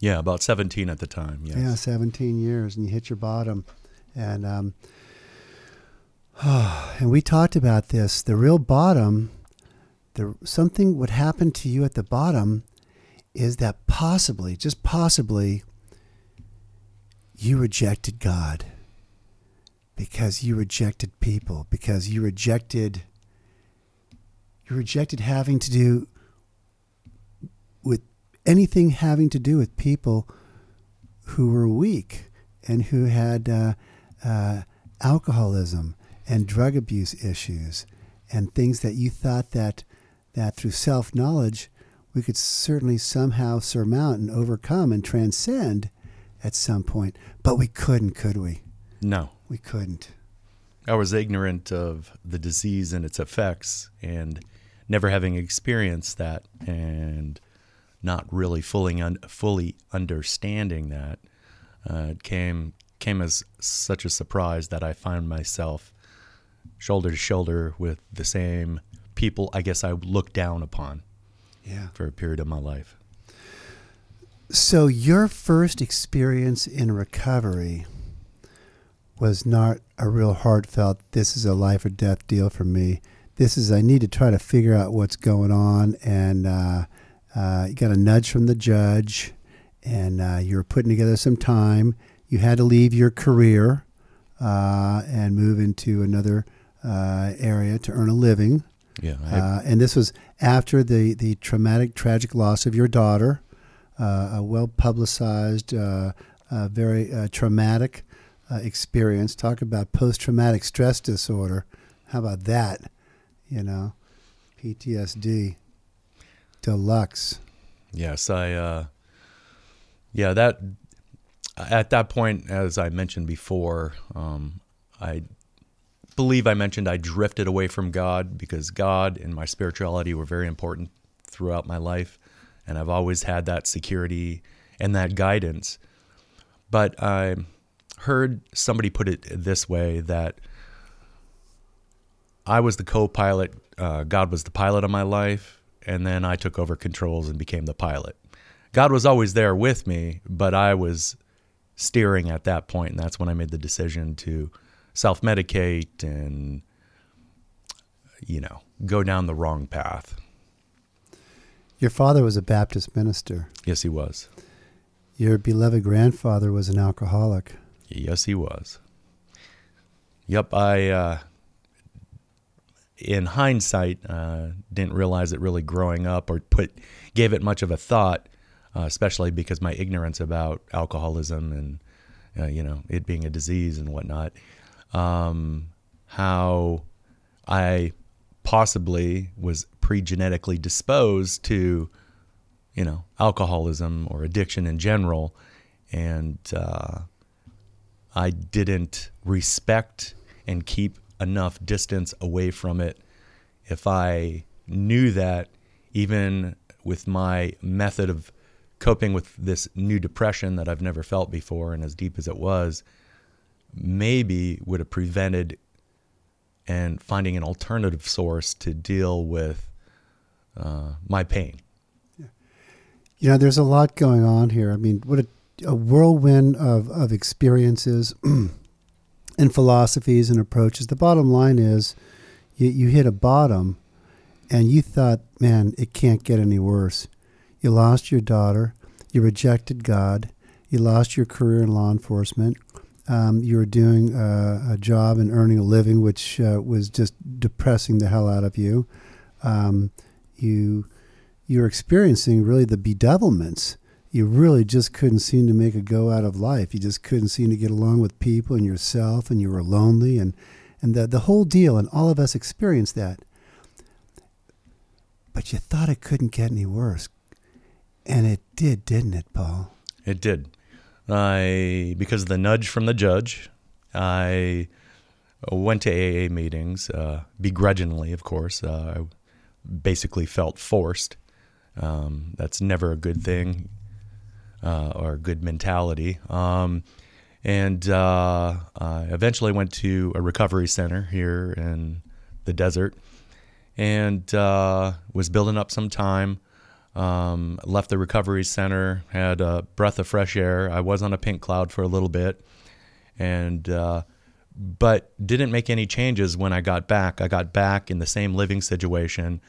Yeah, about 17 at the time. Yes. Yeah, 17 years, and you hit your bottom. And, um, and we talked about this. The real bottom the something would happen to you at the bottom is that possibly, just possibly, you rejected God because you rejected people, because you rejected you rejected having to do with anything having to do with people who were weak and who had uh, uh, alcoholism and drug abuse issues and things that you thought that that through self knowledge we could certainly somehow surmount and overcome and transcend at some point. But we couldn't, could we? No. We couldn't. I was ignorant of the disease and its effects and never having experienced that and not really fully un- fully understanding that uh, it came came as such a surprise that I found myself shoulder to shoulder with the same people I guess I looked down upon yeah. for a period of my life. So, your first experience in recovery was not a real heartfelt, this is a life or death deal for me. This is, I need to try to figure out what's going on. And uh, uh, you got a nudge from the judge, and uh, you were putting together some time. You had to leave your career uh, and move into another uh, area to earn a living. Yeah. Uh, and this was after the, the traumatic, tragic loss of your daughter, uh, a well publicized, uh, uh very uh, traumatic uh, experience. Talk about post traumatic stress disorder. How about that? You know, PTSD deluxe. Yes, I. yeah, that. At that point, as I mentioned before, um, I believe I mentioned I drifted away from God because God and my spirituality were very important throughout my life. And I've always had that security and that guidance. But I heard somebody put it this way that I was the co pilot, uh, God was the pilot of my life, and then I took over controls and became the pilot. God was always there with me, but I was steering at that point, and that's when I made the decision to self medicate and, you know, go down the wrong path. Your father was a Baptist minister. Yes, he was. Your beloved grandfather was an alcoholic. Yes, he was. Yep, I, uh, in hindsight, uh, didn't realize it really growing up or put gave it much of a thought, uh, especially because my ignorance about alcoholism and uh, you know it being a disease and whatnot um, how I possibly was pre-genetically disposed to, you know, alcoholism or addiction in general, and uh, I didn't respect and keep enough distance away from it. If I knew that, even with my method of coping with this new depression that I've never felt before and as deep as it was, maybe would have prevented and finding an alternative source to deal with uh, my pain. Yeah. You know, there's a lot going on here. I mean, what a, a whirlwind of, of experiences and philosophies and approaches. The bottom line is you, you hit a bottom and you thought, man, it can't get any worse. You lost your daughter. You rejected God. You lost your career in law enforcement. Um, you were doing a, a, job and earning a living, which uh, was just depressing the hell out of you. Um, you you're experiencing really the bedevilments. You really just couldn't seem to make a go out of life. You just couldn't seem to get along with people and yourself, and you were lonely, and and the the whole deal. And all of us experienced that. But you thought it couldn't get any worse, and it did, didn't it, Paul? It did. I because of the nudge from the judge, I went to AA meetings uh, begrudgingly, of course. Uh, I basically felt forced. Um, that's never a good thing uh, or a good mentality. Um, and uh, I eventually went to a recovery center here in the desert and uh, was building up some time. Um, left the recovery center, had a breath of fresh air. I was on a pink cloud for a little bit, and uh, but didn't make any changes when I got back. I got back in the same living situation,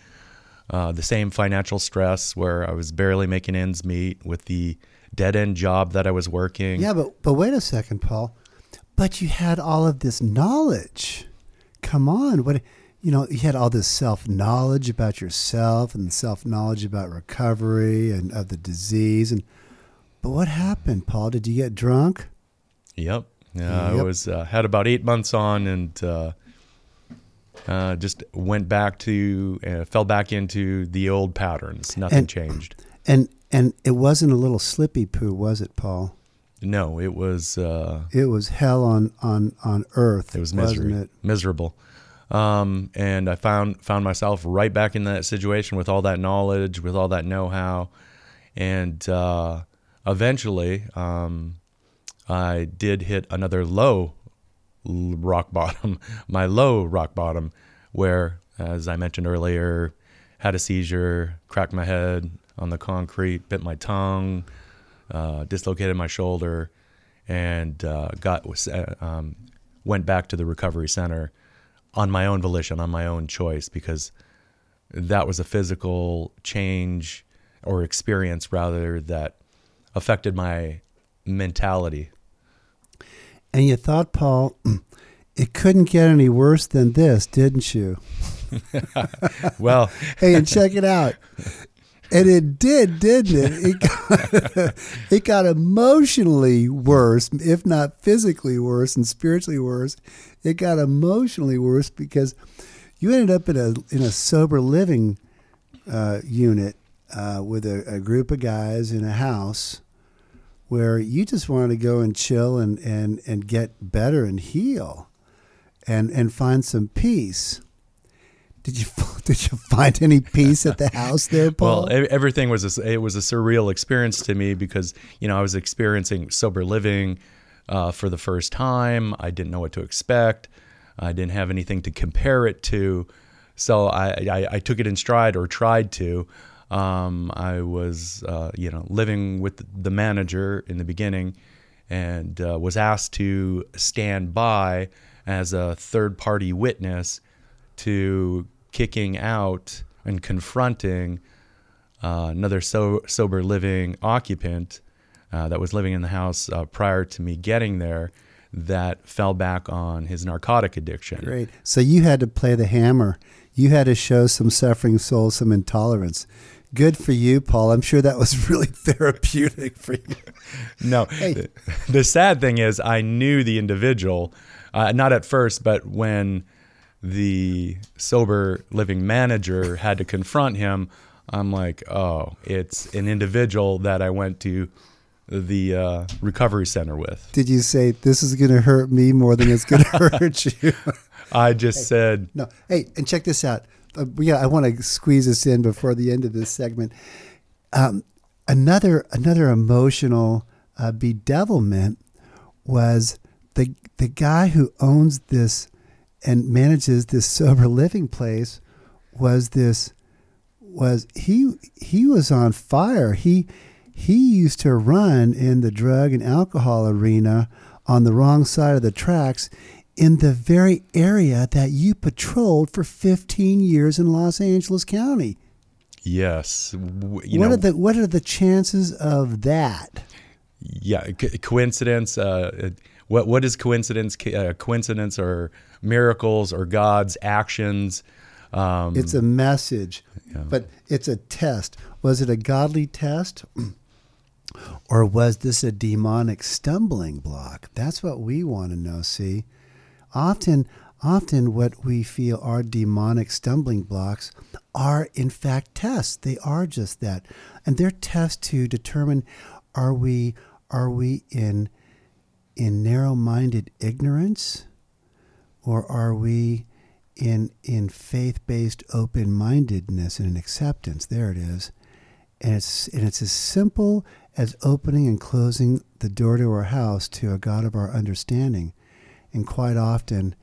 uh, the same financial stress where I was barely making ends meet with the dead end job that I was working. Yeah, but but wait a second, Paul. But you had all of this knowledge. Come on, what you know, you had all this self knowledge about yourself and self knowledge about recovery and of the disease. And but what happened, Paul? Did you get drunk? Yep. Yeah, yep. I was uh, had about eight months on and uh, uh, just went back to uh, fell back into the old patterns. Nothing and, changed. And and it wasn't a little slippy poo, was it, Paul? No, it was. Uh, it was hell on on on earth. It was misery, it? miserable. Um, and I found found myself right back in that situation with all that knowledge, with all that know-how, and uh, eventually um, I did hit another low rock bottom, my low rock bottom, where, as I mentioned earlier, had a seizure, cracked my head on the concrete, bit my tongue, uh, dislocated my shoulder, and uh, got uh, um, went back to the recovery center on my own volition, on my own choice, because that was a physical change or experience rather that affected my mentality. And you thought, Paul, it couldn't get any worse than this, didn't you? well, hey, and check it out. And it did, didn't it? It got, it got emotionally worse, if not physically worse and spiritually worse. It got emotionally worse because you ended up in a in a sober living uh, unit uh, with a, a, group of guys in a house where you just wanted to go and chill and, and, and get better and heal and and find some peace. Did you did you find any peace at the house there, Paul? Well, everything was a, it was a surreal experience to me because you know I was experiencing sober living uh, for the first time. I didn't know what to expect. I didn't have anything to compare it to, so I, I, I took it in stride or tried to. Um, I was uh, you know living with the manager in the beginning, and uh, was asked to stand by as a third party witness to kicking out and confronting uh, another so- sober living occupant uh, that was living in the house uh, prior to me getting there that fell back on his narcotic addiction. Great. So you had to play the hammer. You had to show some suffering soul some intolerance. Good for you, Paul. I'm sure that was really therapeutic for you. no, hey. the, sad thing is, I knew the individual, uh, not at first, but when the sober living manager had to confront him, I'm like, oh, it's an individual that I went to the uh, recovery center with. Did you say this is going to hurt me more than it's going to hurt you? I just hey, said no. Hey, and check this out. Uh, yeah, I want to squeeze this in before the end of this segment. Um, another another emotional uh, bedevilment was the the guy who owns this and manages this sober living place was this was he he was on fire. He he used to run in the drug and alcohol arena on the wrong side of the tracks in the very area that you patrolled for 15 years in Los Angeles County. Yes. what know, are the what are the chances of that? Yeah, co- coincidence. Uh, what what is coincidence? Uh, coincidence or miracles or God's actions? Um, it's a message, yeah. but it's a test. Was it a godly test? Or was this a demonic stumbling block? That's what we want to know, see? Often, often what we feel are demonic stumbling blocks are in fact tests. They are just that. And they're tests to determine are we are we in in narrow-minded ignorance or are we in in faith-based open-mindedness and acceptance? There it is. And it's and it's as simple as opening and closing the door to our house to a God of our understanding. And quite often,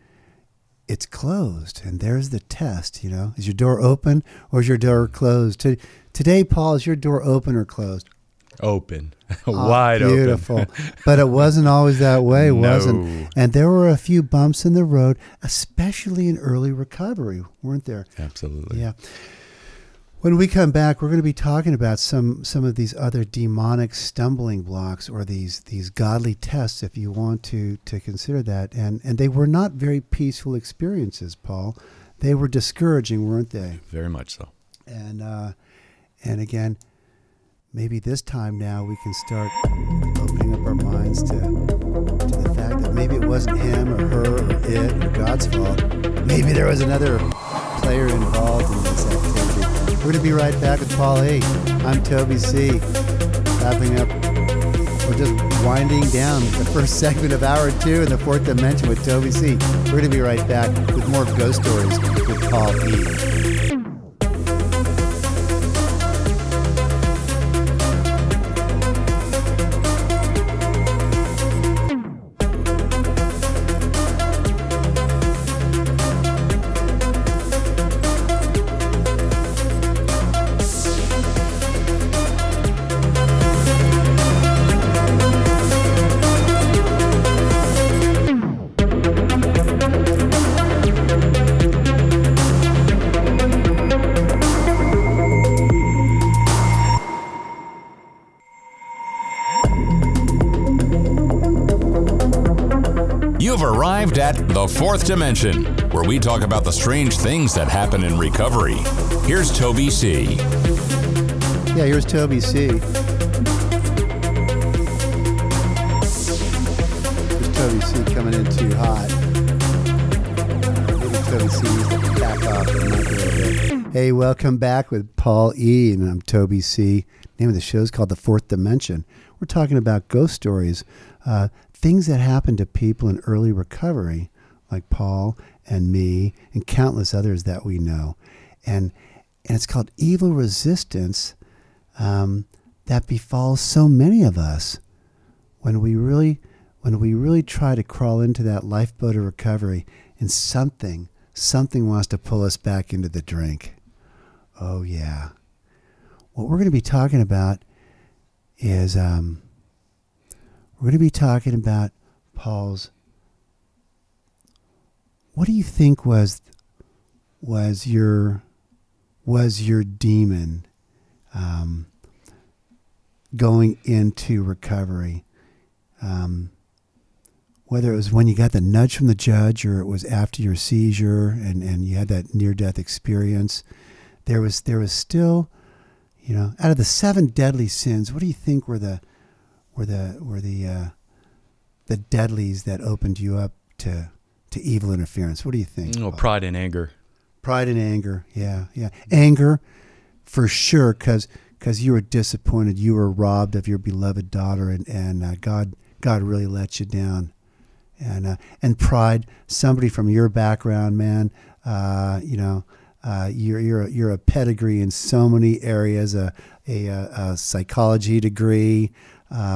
it's closed. And there's the test, you know. Is your door open or is your door closed? To, Today, Paul, is your door open or closed? Open, oh, wide beautiful. open. Beautiful. but it wasn't always that way, no. wasn't? And there were a few bumps in the road, especially in early recovery, weren't there? Absolutely. Yeah. When we come back, we're going to be talking about some some of these other demonic stumbling blocks or these these godly tests, if you want to to consider that. And and they were not very peaceful experiences, Paul. They were discouraging, weren't they? Very much so. And uh, and again, maybe this time now we can start opening up our minds to to the fact that maybe it wasn't him or her or it or God's fault. Maybe there was another player involved in this activity. We're going to be right back with Paul A. I'm Toby C. Wrapping up, we're just winding down the first segment of hour two in the fourth dimension with Toby C. We're going to be right back with more ghost stories with Paul E. The Fourth Dimension, where we talk about the strange things that happen in recovery. Here's Toby C. Yeah, here's Toby C. Here's Toby C coming in too hot. Toby C needs to back off. Hey, welcome back with Paul E. And I'm Toby C. name of the show is called The Fourth Dimension. We're talking about ghost stories, uh, things that happen to people in early recovery like Paul and me and countless others that we know. And, and it's called evil resistance um, that befalls so many of us when we really when we really try to crawl into that lifeboat of recovery and something something wants to pull us back into the drink. Oh yeah. What we're going to be talking about is um, we're going to be talking about Paul's what do you think was was your was your demon um, going into recovery? Um, whether it was when you got the nudge from the judge or it was after your seizure and, and you had that near death experience, there was there was still, you know, out of the seven deadly sins, what do you think were the were the were the uh, the deadlies that opened you up to to evil interference. What do you think? Oh, pride and anger. Pride and anger. Yeah, yeah. Anger, for sure, because because you were disappointed, you were robbed of your beloved daughter, and and uh, God God really let you down, and uh, and pride. Somebody from your background, man. Uh, you know. Uh, you're you're a, you're a pedigree in so many areas, a a, a psychology degree,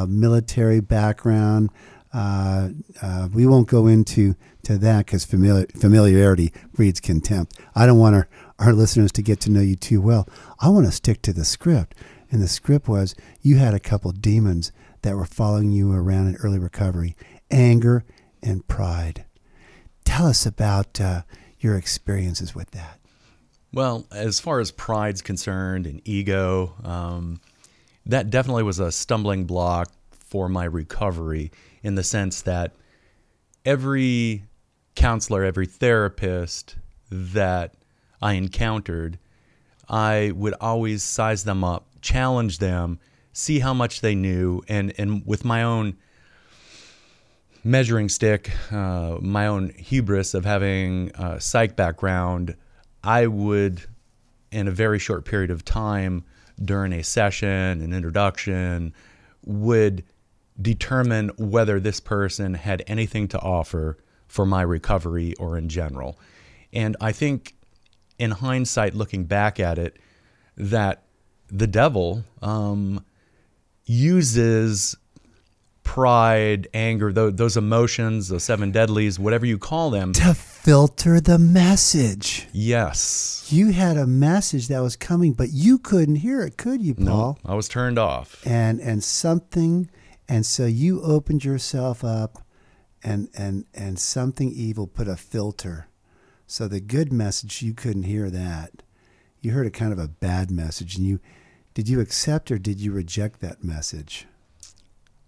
military background, uh, uh, we won't go into to that because familiar, familiarity breeds contempt. I don't want our, our listeners to get to know you too well. I want to stick to the script. And the script was you had a couple demons that were following you around in early recovery anger and pride. Tell us about uh, your experiences with that. Well, as far as pride's concerned and ego, um, that definitely was a stumbling block for my recovery in the sense that every counselor, every therapist that I encountered, I would always size them up, challenge them, see how much they knew, and, and with my own measuring stick, uh, my own hubris of having a psych background, I would, in a very short period of time during a session, an introduction, would determine whether this person had anything to offer for my recovery or in general. And I think, in hindsight, looking back at it, that the devil um, uses pride, anger, those, those emotions, the seven deadlies, whatever you call them, to filter the message. Yes. You had a message that was coming, but you couldn't hear it, could you, Paul? No, I was turned off. And and something, and so you opened yourself up, and and and something evil put a filter. So the good message you couldn't hear that. You heard a kind of a bad message, and you did you accept or did you reject that message?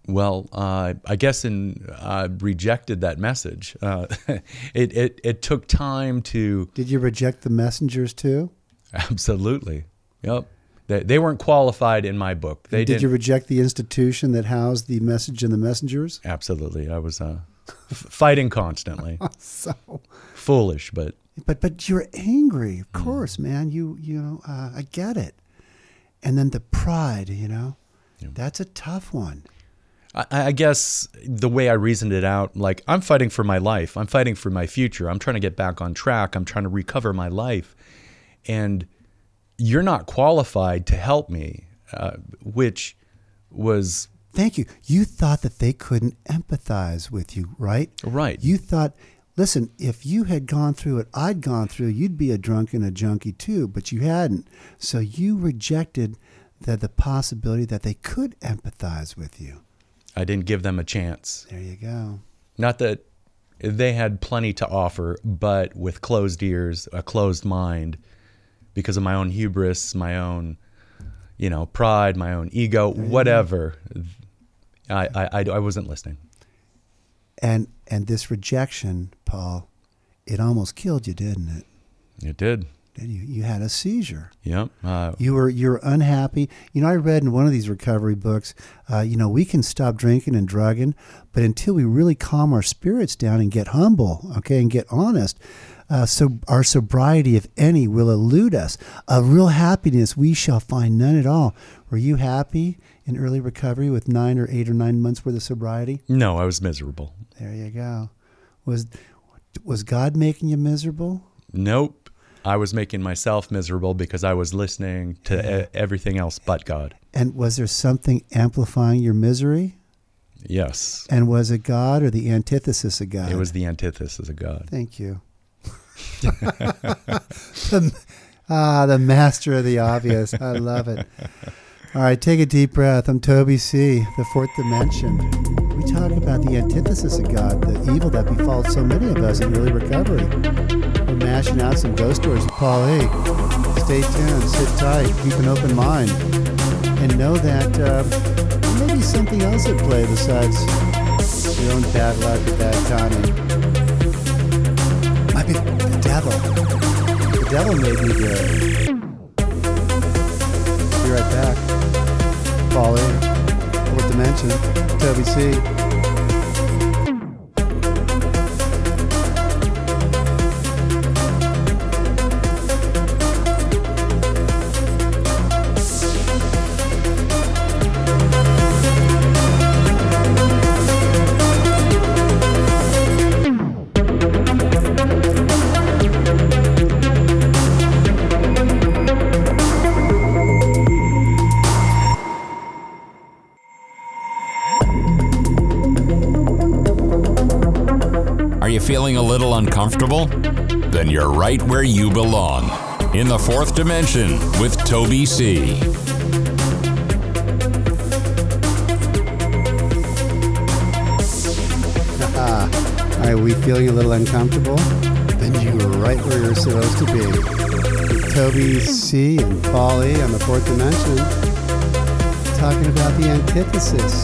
Well, uh, I guess in uh, rejected that message. Uh, it, it it took time to. Did you reject the messengers too? Absolutely. Yep. They, they weren't qualified in my book. They did you reject the institution that housed the message and the messengers? Absolutely. I was uh, fighting constantly. so foolish, but but but you're angry, of mm. course, man. You you know uh, I get it. And then the pride, you know, yeah. that's a tough one. I, I guess the way I reasoned it out, like I'm fighting for my life. I'm fighting for my future. I'm trying to get back on track. I'm trying to recover my life, and you're not qualified to help me, uh, which was Thank you. You thought that they couldn't empathize with you, right? Right. You thought, listen, if you had gone through what I'd gone through, you'd be a drunk and a junkie too, but you hadn't. So you rejected the, the possibility that they could empathize with you. I didn't give them a chance. There you go. Not that they had plenty to offer, but with closed ears, a closed mind, because of my own hubris, my own, you know, pride, my own ego, whatever. I, I, I wasn't listening. And and this rejection, Paul, it almost killed you, didn't it? It did. Did you? You had a seizure. Yep. Uh, you were you're unhappy. You know, I read in one of these recovery books. Uh, you know, we can stop drinking and drugging, but until we really calm our spirits down and get humble, okay, and get honest, uh, so our sobriety, if any, will elude us. A real happiness we shall find none at all. Were you happy in early recovery with nine or eight or nine months worth of sobriety? No, I was miserable. There you go. Was was God making you miserable? Nope. I was making myself miserable because I was listening to yeah. e- everything else but God. And was there something amplifying your misery? Yes. And was it God or the antithesis of God? It was the antithesis of God. Thank you. the, ah, the master of the obvious. I love it. All right, take a deep breath. I'm Toby C., the fourth dimension. We talk about the antithesis of God, the evil that befalls so many of us in early recovery. We're mashing out some ghost stories with Paul A. Stay tuned, sit tight, keep an open mind, and know that uh, there may be something else at play besides your own bad luck or bad timing. Might be the devil. The devil made me do it. Be right back. In. Fourth Dimension. Toby C. feeling a little uncomfortable? Then you're right where you belong. in the fourth dimension with Toby C. Uh, Are we feeling a little uncomfortable? Then you were right where you're supposed to be. Toby C. and E. on the fourth dimension, talking about the antithesis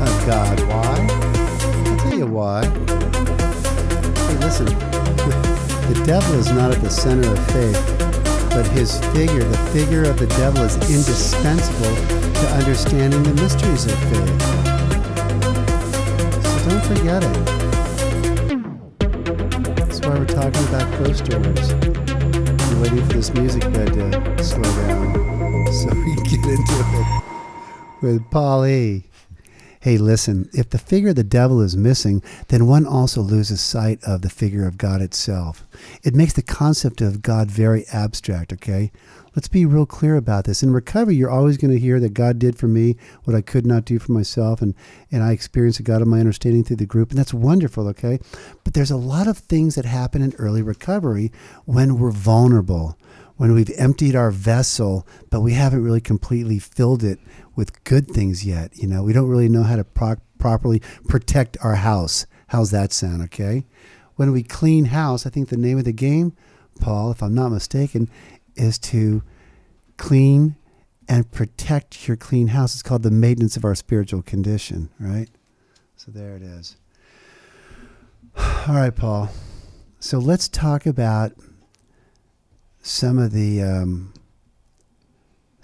of God. Why? I'll tell you why. Listen, the devil is not at the center of faith, but his figure, the figure of the devil, is indispensable to understanding the mysteries of faith. So don't forget it That's why we're talking about ghost stories. I'm waiting for this music bed to slow down so we can get into it with E. Hey, listen, if the figure of the devil is missing, then one also loses sight of the figure of God itself. It makes the concept of God very abstract, okay? Let's be real clear about this. In recovery, you're always going to hear that God did for me what I could not do for myself, and, and I experienced a God of my understanding through the group, and that's wonderful, okay? But there's a lot of things that happen in early recovery when we're vulnerable, when we've emptied our vessel, but we haven't really completely filled it with good things yet. You know, we don't really know how to pro- properly protect our house. How's that sound, okay? When we clean house, I think the name of the game, Paul, if I'm not mistaken, is to clean and protect your clean house. It's called the maintenance of our spiritual condition, right? So there it is. All right, Paul. So let's talk about some of the um,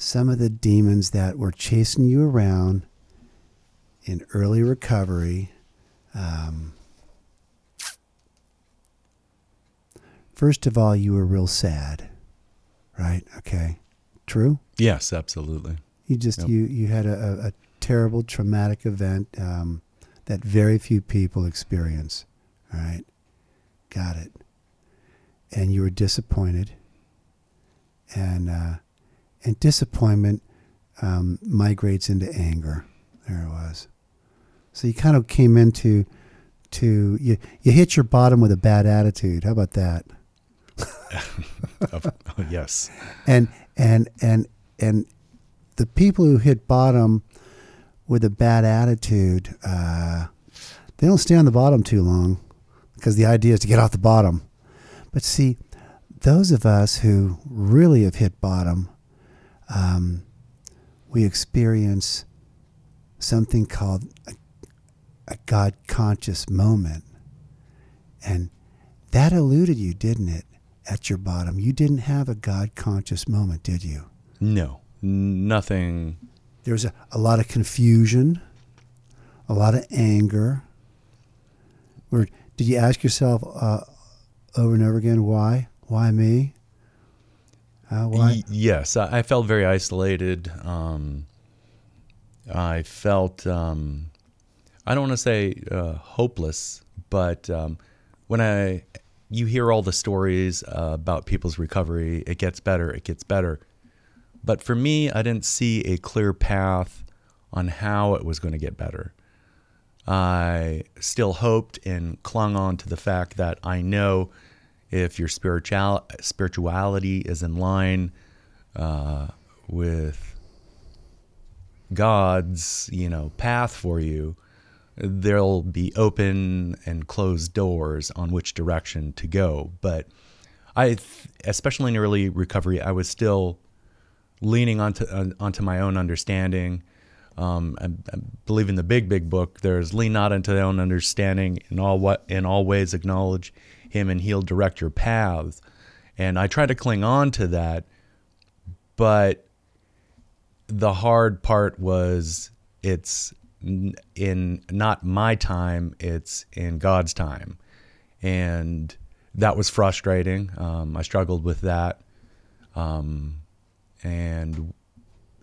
some of the demons that were chasing you around in early recovery. Um, first of all, you were real sad right? Okay, true. Yes, absolutely. You just yep. you you had a, a, terrible traumatic event um, that very few people experience. Right, got it. And you were disappointed, and uh, and disappointment um, migrates into anger. There it was. So you kind of came into to you you hit your bottom with a bad attitude. How about that? yes. And and and and the people who hit bottom with a bad attitude, uh, they don't stay on the bottom too long because the idea is to get off the bottom. But see, those of us who really have hit bottom, um, we experience something called a, a God conscious moment. And that eluded you, didn't it? at your bottom. You didn't have a God conscious moment, did you? No, nothing. There was a, a lot of confusion, a lot of anger. Or did you ask yourself uh, over and over again, why? Why me? Uh? Y- yes, I, I, felt very isolated. Um, I felt, um, I don't want to say uh, hopeless, but um, when I you hear all the stories uh, about people's recovery. It gets better, it gets better. But for me, I didn't see a clear path on how it was going to get better. I still hoped and clung on to the fact that I know if your spiritual spirituality is in line uh, with God's, you know, path for you, there'll be open and closed doors on which direction to go. But I, especially in early recovery, I was still leaning onto onto my own understanding. Um, I, I, believe in the big big book. There's lean not into thy own understanding in all what in all ways acknowledge Him, and He'll direct your paths. And I try to cling on to that, but the hard part was it's in not my time, it's in God's time. And that was frustrating. Um, I struggled with that. Um, and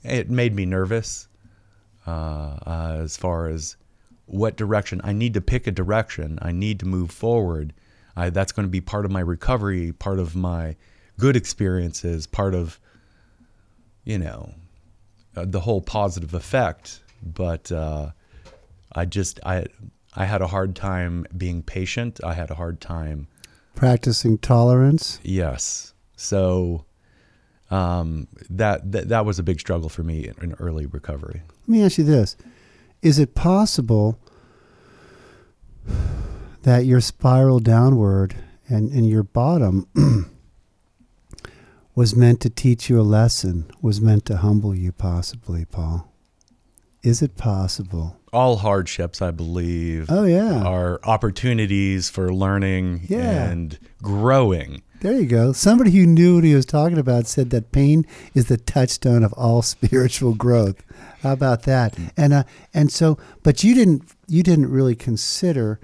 it made me nervous uh, uh, as far as what direction. I need to pick a direction, I need to move forward. I, that's going to be part of my recovery, part of my good experiences, part of, you know, uh, the whole positive effect but uh, I just I I had a hard time being patient. I had a hard time practicing tolerance. Yes. So um, that, that that was a big struggle for me in, in early recovery. Let me ask you this: Is it possible that your spiral downward and, and your bottom was meant to teach you a lesson, was meant to humble you, possibly, Paul? Is it possible? All hardships, I believe, Oh, yeah. are opportunities for learning Yeah. and growing. There you go. Somebody who knew what he was talking about said that pain is the touchstone of all spiritual growth. How about that? And uh, and so, but you didn't you didn't really consider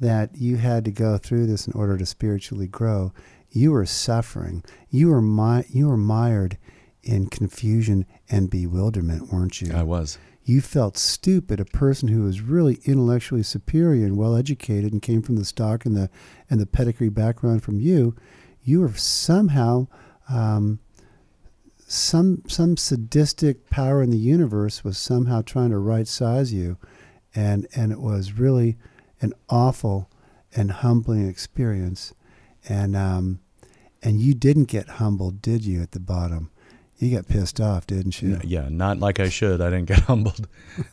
that you had to go through this in order to spiritually grow. You were suffering. You were mi- you were mired in confusion and bewilderment, weren't you? I was. you felt stupid, a person who was really intellectually superior and well educated and came from the stock and the and the pedigree background from you, you were somehow um, some some sadistic power in the universe was somehow trying to right size you, and and it was really an awful and humbling experience, and um, and you didn't get humbled, did you? At the bottom, you got pissed off, didn't you? Yeah, not like I should. I didn't get humbled.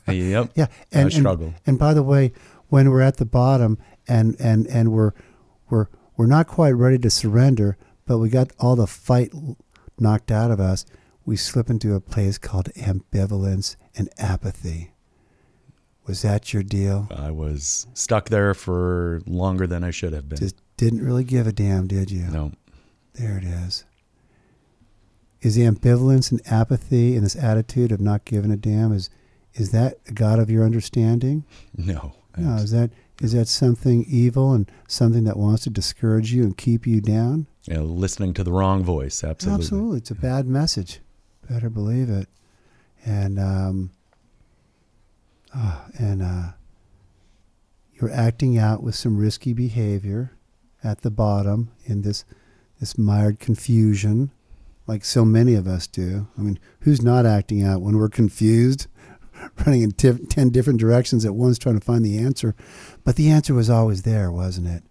yep. Yeah, and I and- struggled. And, by the way, when we're at the bottom and and and we're we're we're not quite ready to surrender, but we got all the fight knocked out of us, we slip into a place called ambivalence and apathy. Was that your deal? I was stuck there for longer than I should have been. Just didn't really give a damn, did you? no. There it is. Is The ambivalence and apathy and this attitude of not giving a damn is is that a God of your understanding? No. No, is that is that something evil and something that wants to discourage you and keep you down? Know, listening to the wrong voice. Absolutely. Absolutely, it's a bad message. Better believe it. And um, ah, and uh, you're acting out with some risky behavior at the bottom in this this mired confusion, like so many of us do. I mean, who's not acting out when we're confused, running in tif- ten different directions at once, trying to find the answer? But the answer was always there, wasn't it?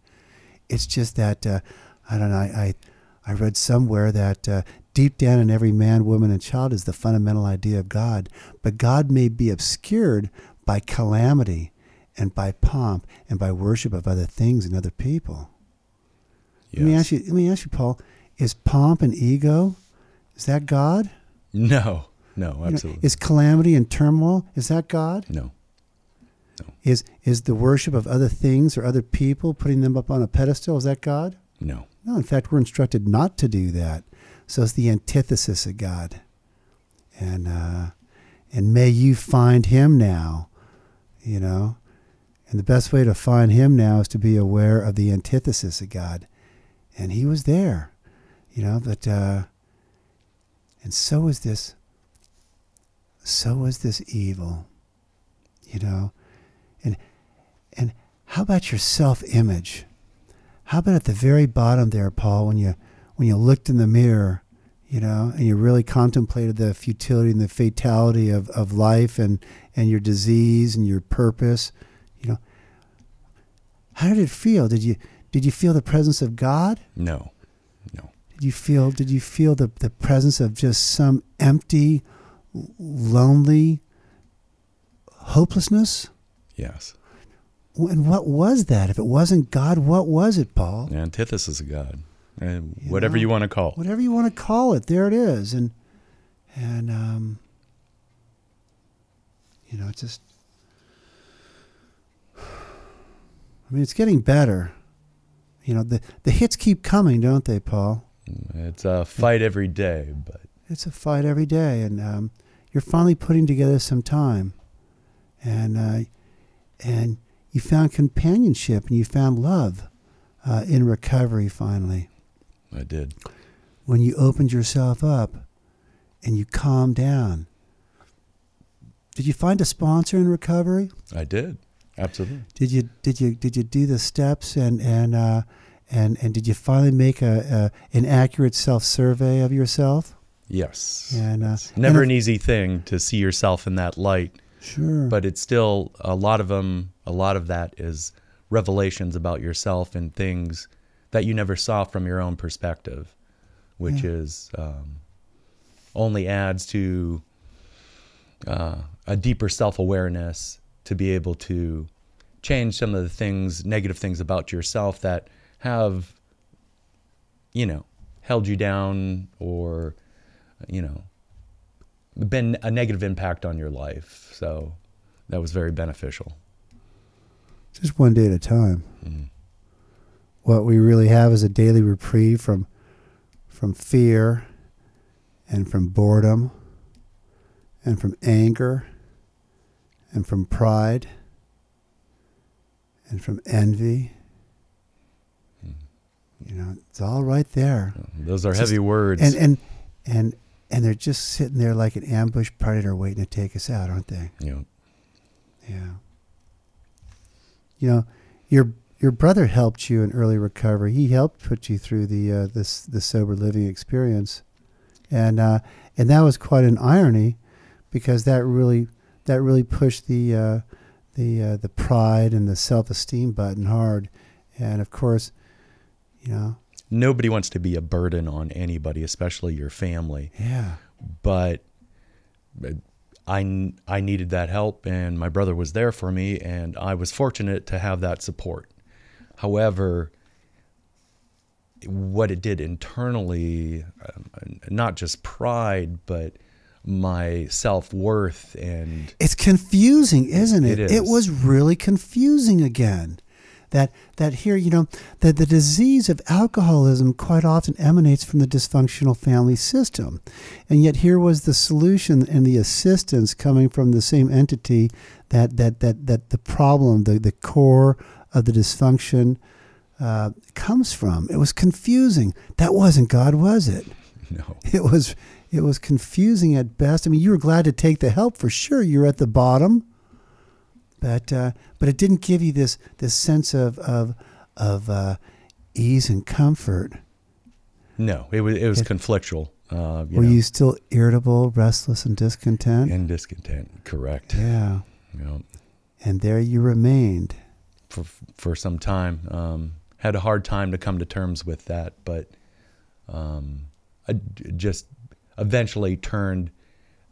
It's just that uh, I don't know. I, I I read somewhere that uh, deep down in every man, woman, and child is the fundamental idea of God. But God may be obscured by calamity and by pomp and by worship of other things and other people. Let me ask you. Let me ask you, Paul. Is pomp and ego? Is that God? No. No, You know, absolutely. is calamity and turmoil? Is that God? no. Is is the worship of other things or other people, putting them up on a pedestal? Is that God? No. No, in fact, we're instructed not to do that. So it's the antithesis of God. And uh, and may you find Him now, you know. And the best way to find Him now is to be aware of the antithesis of God. And He was there, you know. But uh, and so is this. So is this evil, you know. And and how about your self-image? How about at the very bottom there, Paul, when you when you looked in the mirror, you know, and you really contemplated the futility and the fatality of, of life and, and your disease and your purpose, you know. How did it feel? Did you did you feel the presence of God? No. No. Did you feel did you feel the, the presence of just some empty, lonely hopelessness? Yes. And what was that? If it wasn't God, what was it, Paul? The antithesis of God. And You whatever know, you want to call it. whatever you want to call it, there it is. And and um, you know, it's just. I mean, it's getting better. You know, the the hits keep coming, don't they, Paul? It's a fight every day, but It's a fight every day, and um, you're finally putting together some time, and uh, and you found companionship and you found love uh, in recovery. Finally, I did. when you opened yourself up and you calmed down. Did you find a sponsor in recovery? I did. Absolutely. Did you did you did you do the steps and and uh, and and did you finally make a, a an accurate self survey of yourself? Yes. And uh, Never and an easy thing to see yourself in that light, sure, but it's still a lot of them. A lot of that is revelations about yourself and things that you never saw from your own perspective, which Yeah. is um, only adds to uh, a deeper self awareness to be able to change some of the things, negative things about yourself that have, you know, held you down or, you know, been a negative impact on your life. So that was very beneficial. Just one day at a time. Mm-hmm. What we really have is a daily reprieve from from fear and from boredom and from anger and from pride and from envy. You know, it's all right there. Those are heavy words. And and and and they're just sitting there like an ambush predator waiting to take us out, aren't they? Yeah. Yeah. You know, your your brother helped you in early recovery. He helped put you through the uh, this the sober living experience, and uh, and that was quite an irony, because that really that really pushed the uh, the uh, the pride and the self esteem button hard, and of course, you know. Nobody wants to be a burden on anybody, especially your family. Yeah. But I, I needed that help, and my brother was there for me, and I was fortunate to have that support. However, what it did internally, um, not just pride, but my self worth and it's confusing, isn't it? It is. It was really confusing again that that here you know that the disease of alcoholism quite often emanates from the dysfunctional family system and yet here was the solution and the assistance coming from the same entity that that that that the problem the the core of the dysfunction uh, comes from it was confusing that wasn't god was it no it was it was confusing at best i mean you were glad to take the help for sure you're at the bottom but uh, but it didn't give you this this sense of of of uh, ease and comfort. No, it was it was it, conflictual. Uh, you were know. you still irritable, restless, and discontent? And discontent, correct. Yeah. And there you remained for for some time. Um, had a hard time to come to terms with that, but um, I just eventually turned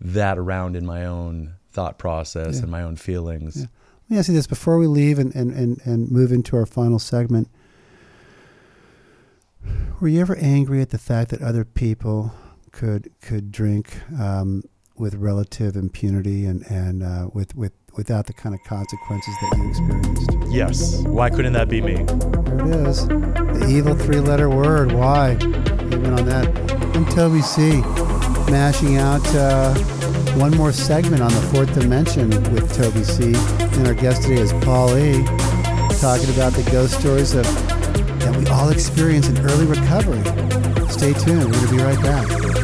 that around in my own thought process yeah. and my own feelings. Yeah. Let me ask you this before we leave and, and, and, and move into our final segment. Were you ever angry at the fact that other people could could drink um, with relative impunity and and uh, with with without the kind of consequences that you experienced? Yes. Why couldn't that be me? There it is. The evil three-letter word. Why? Even on that. I'm Toby C. Mashing out. Uh, one more segment on the fourth dimension with Toby C. And our guest today is Paul E. Talking about the ghost stories of that we all experience in early recovery. Stay tuned. We're going to be right back.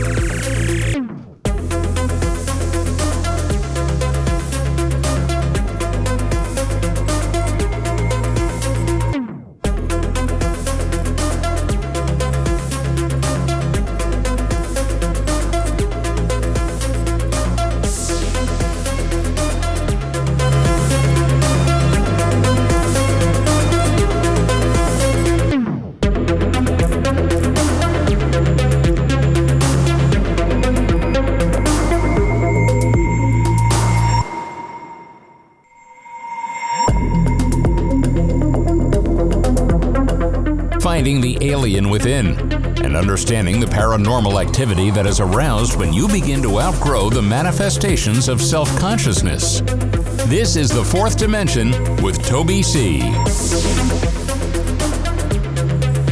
Within and understanding the paranormal activity that is aroused when you begin to outgrow the manifestations of self consciousness. This is The Fourth Dimension with Toby C.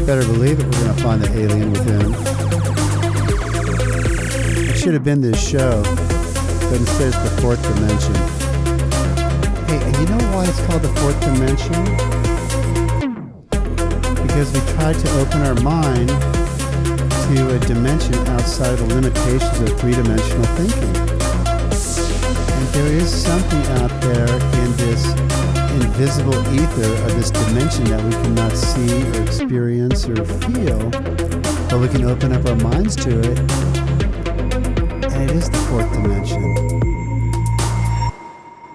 Better believe it, we're going to find the alien within. It should have been this show, but instead it's the fourth dimension. Hey, and you know why it's called the fourth dimension? Because we try to open our mind to a dimension outside of the limitations of three dimensional thinking. And there is something out there in this invisible ether of this dimension that we cannot see or experience or feel, but we can open up our minds to it. And it is the fourth dimension.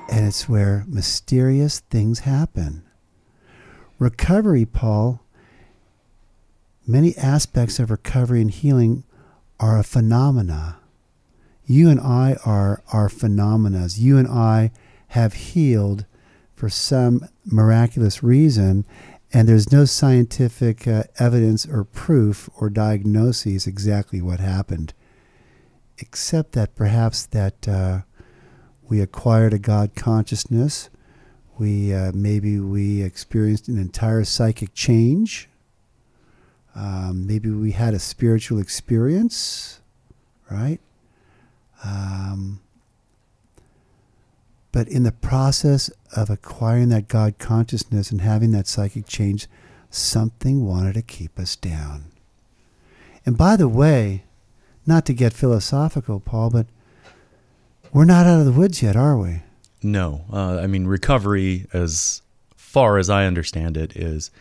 And it's where mysterious things happen. Recovery, Paul, many aspects of recovery and healing are a phenomena. You and I are are phenomena. You and I have healed for some miraculous reason, and there's no scientific uh, evidence or proof or diagnosis exactly what happened, except that perhaps that uh, we acquired a God consciousness. We uh, maybe we experienced an entire psychic change. Um, maybe we had a spiritual experience, right? Um, but in the process of acquiring that God consciousness and having that psychic change, something wanted to keep us down. And by the way, not to get philosophical, Paul, but we're not out of the woods yet, are we? No. Uh, I mean, recovery, as far as I understand it, is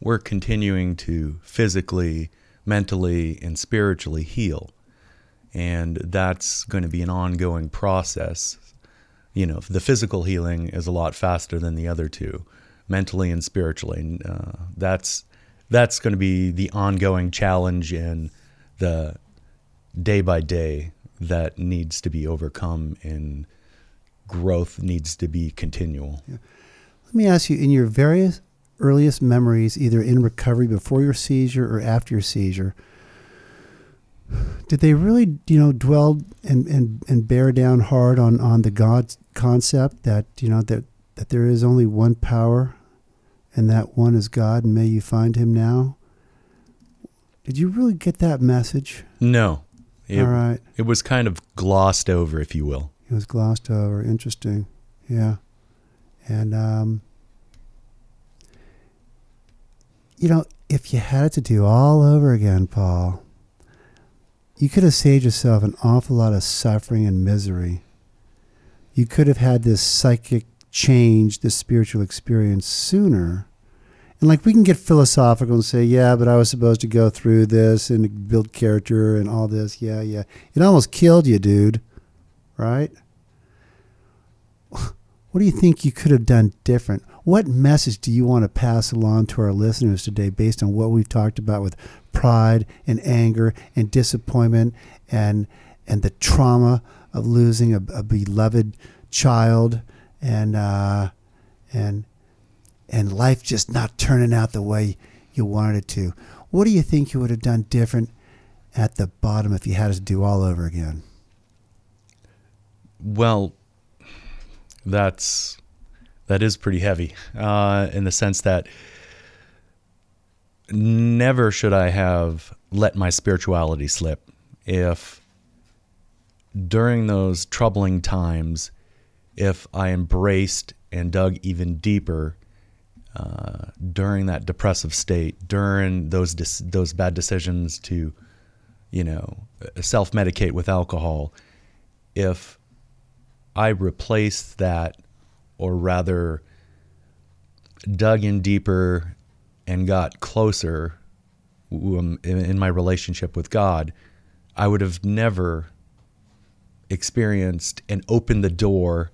we're continuing to physically, mentally, and spiritually heal. And that's going to be an ongoing process you know, the physical healing is a lot faster than the other two, mentally and spiritually. Uh, that's that's going to be the ongoing challenge and the day by day that needs to be overcome and growth needs to be continual. Yeah. Let me ask you in your various earliest memories, either in recovery before your seizure or after your seizure, did they really, you know, dwell and, and, and bear down hard on, on the God concept that, you know, that, that there is only one power and that one is God and may you find him now? Did you really get that message? No. It, All right. It was kind of glossed over, if you will. It was glossed over. Interesting. Yeah. And, um, you know, if you had it to do all over again, Paul, you could have saved yourself an awful lot of suffering and misery. You could have had this psychic change, this spiritual experience sooner. And like we can get philosophical and say, yeah, but I was supposed to go through this and build character and all this. Yeah, yeah. It almost killed you, dude. Right? What do you think you could have done different? What message do you want to pass along to our listeners today based on what we've talked about with pride and anger and disappointment and and the trauma of losing a, a beloved child and uh, and and life just not turning out the way you wanted it to. What do you think you would have done different at the bottom if you had to do all over again? Well, that's that is pretty heavy uh, in the sense that never should I have let my spirituality slip. If during those troubling times, if I embraced and dug even deeper uh, during that depressive state, during those those bad decisions to, you know, self medicate with alcohol, if I replaced that, or rather, dug in deeper and got closer um, in my relationship with God, I would have never experienced and opened the door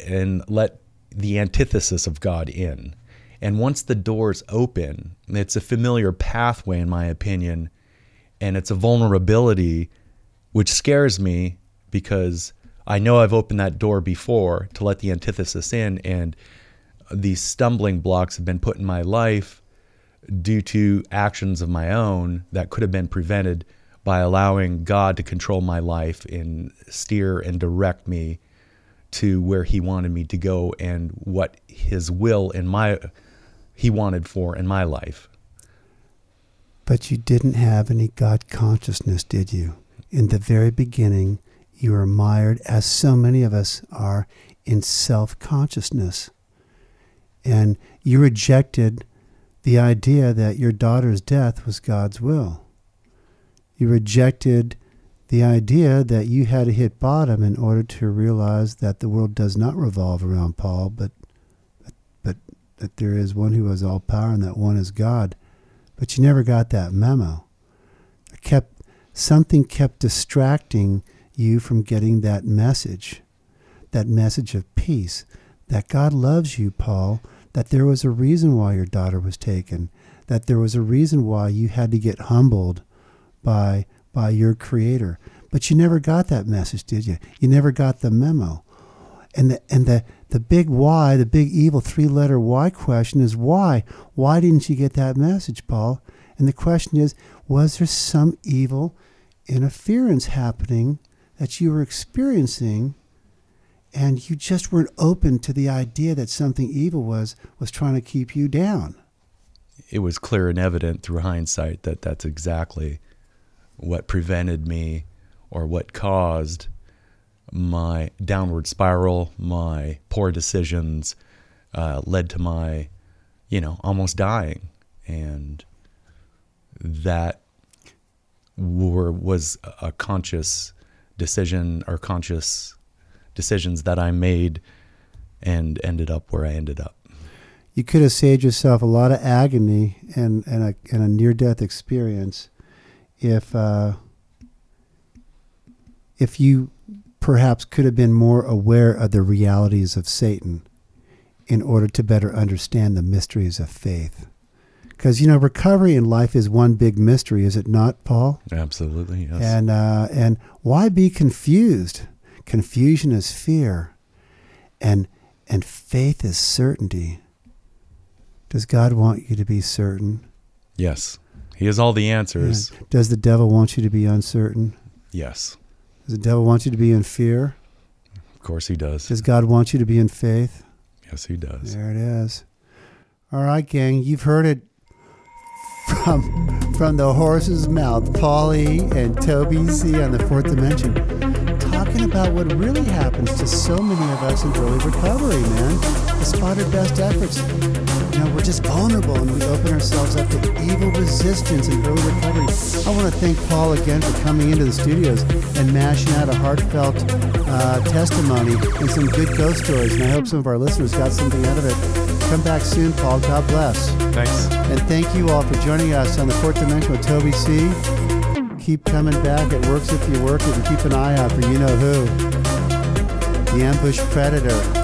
and let the antithesis of God in. And once the door's open, it's a familiar pathway, in my opinion, and it's a vulnerability which scares me because I know I've opened that door before to let the antithesis in, and these stumbling blocks have been put in my life due to actions of my own that could have been prevented by allowing God to control my life and steer and direct me to where he wanted me to go and what his will in my he wanted for in my life. But you didn't have any God consciousness, did you? In the very beginning, you were mired, as so many of us are, in self consciousness and you rejected the idea that your daughter's death was God's will. You rejected the idea that you had to hit bottom in order to realize that the world does not revolve around Paul, but but that there is one who has all power and that one is God. But you never got that memo. It kept something kept distracting you from getting that message, that message of peace, that God loves you, Paul, that there was a reason why your daughter was taken, that there was a reason why you had to get humbled by by your creator. But you never got that message, did you? You never got the memo. And the and the the big why, the big evil three letter why question is why? Why didn't you get that message, Paul? And the question is, was there some evil interference happening that you were experiencing and you just weren't open to the idea that something evil was was trying to keep you down? It was clear and evident through hindsight that that's exactly what prevented me or what caused my downward spiral, my poor decisions uh, led to my, you know, almost dying. And that were, was a conscious decision or conscious decisions that I made and ended up where I ended up. You could have saved yourself a lot of agony and, and a, and a near death experience if, uh, if you perhaps could have been more aware of the realities of Satan in order to better understand the mysteries of faith. Because, you know, recovery in life is one big mystery, is it not, Paul? Absolutely, yes. And, uh, and why be confused? Confusion is fear, and, and faith is certainty. Does God want you to be certain? Yes. He has all the answers. Yeah. Does the devil want you to be uncertain? Yes. Does the devil want you to be in fear? Of course he does. Does God want you to be in faith? Yes, he does. There it is. All right, gang, you've heard it from from the horse's mouth, Paulie and Toby C on the fourth dimension, talking about what really happens to so many of us in early recovery, man. Despite our best efforts, you know, we're just vulnerable and we open ourselves up to evil resistance and early recovery. I want to thank Paul again for coming into the studios and mashing out a heartfelt uh, testimony and some good ghost stories. And I hope some of our listeners got something out of it. Come back soon, Paul. God bless. Thanks. And thank you all for joining us on the Fourth Dimension with Toby C. Keep coming back. It works if you work it, and keep an eye out for you know who. The ambush predator.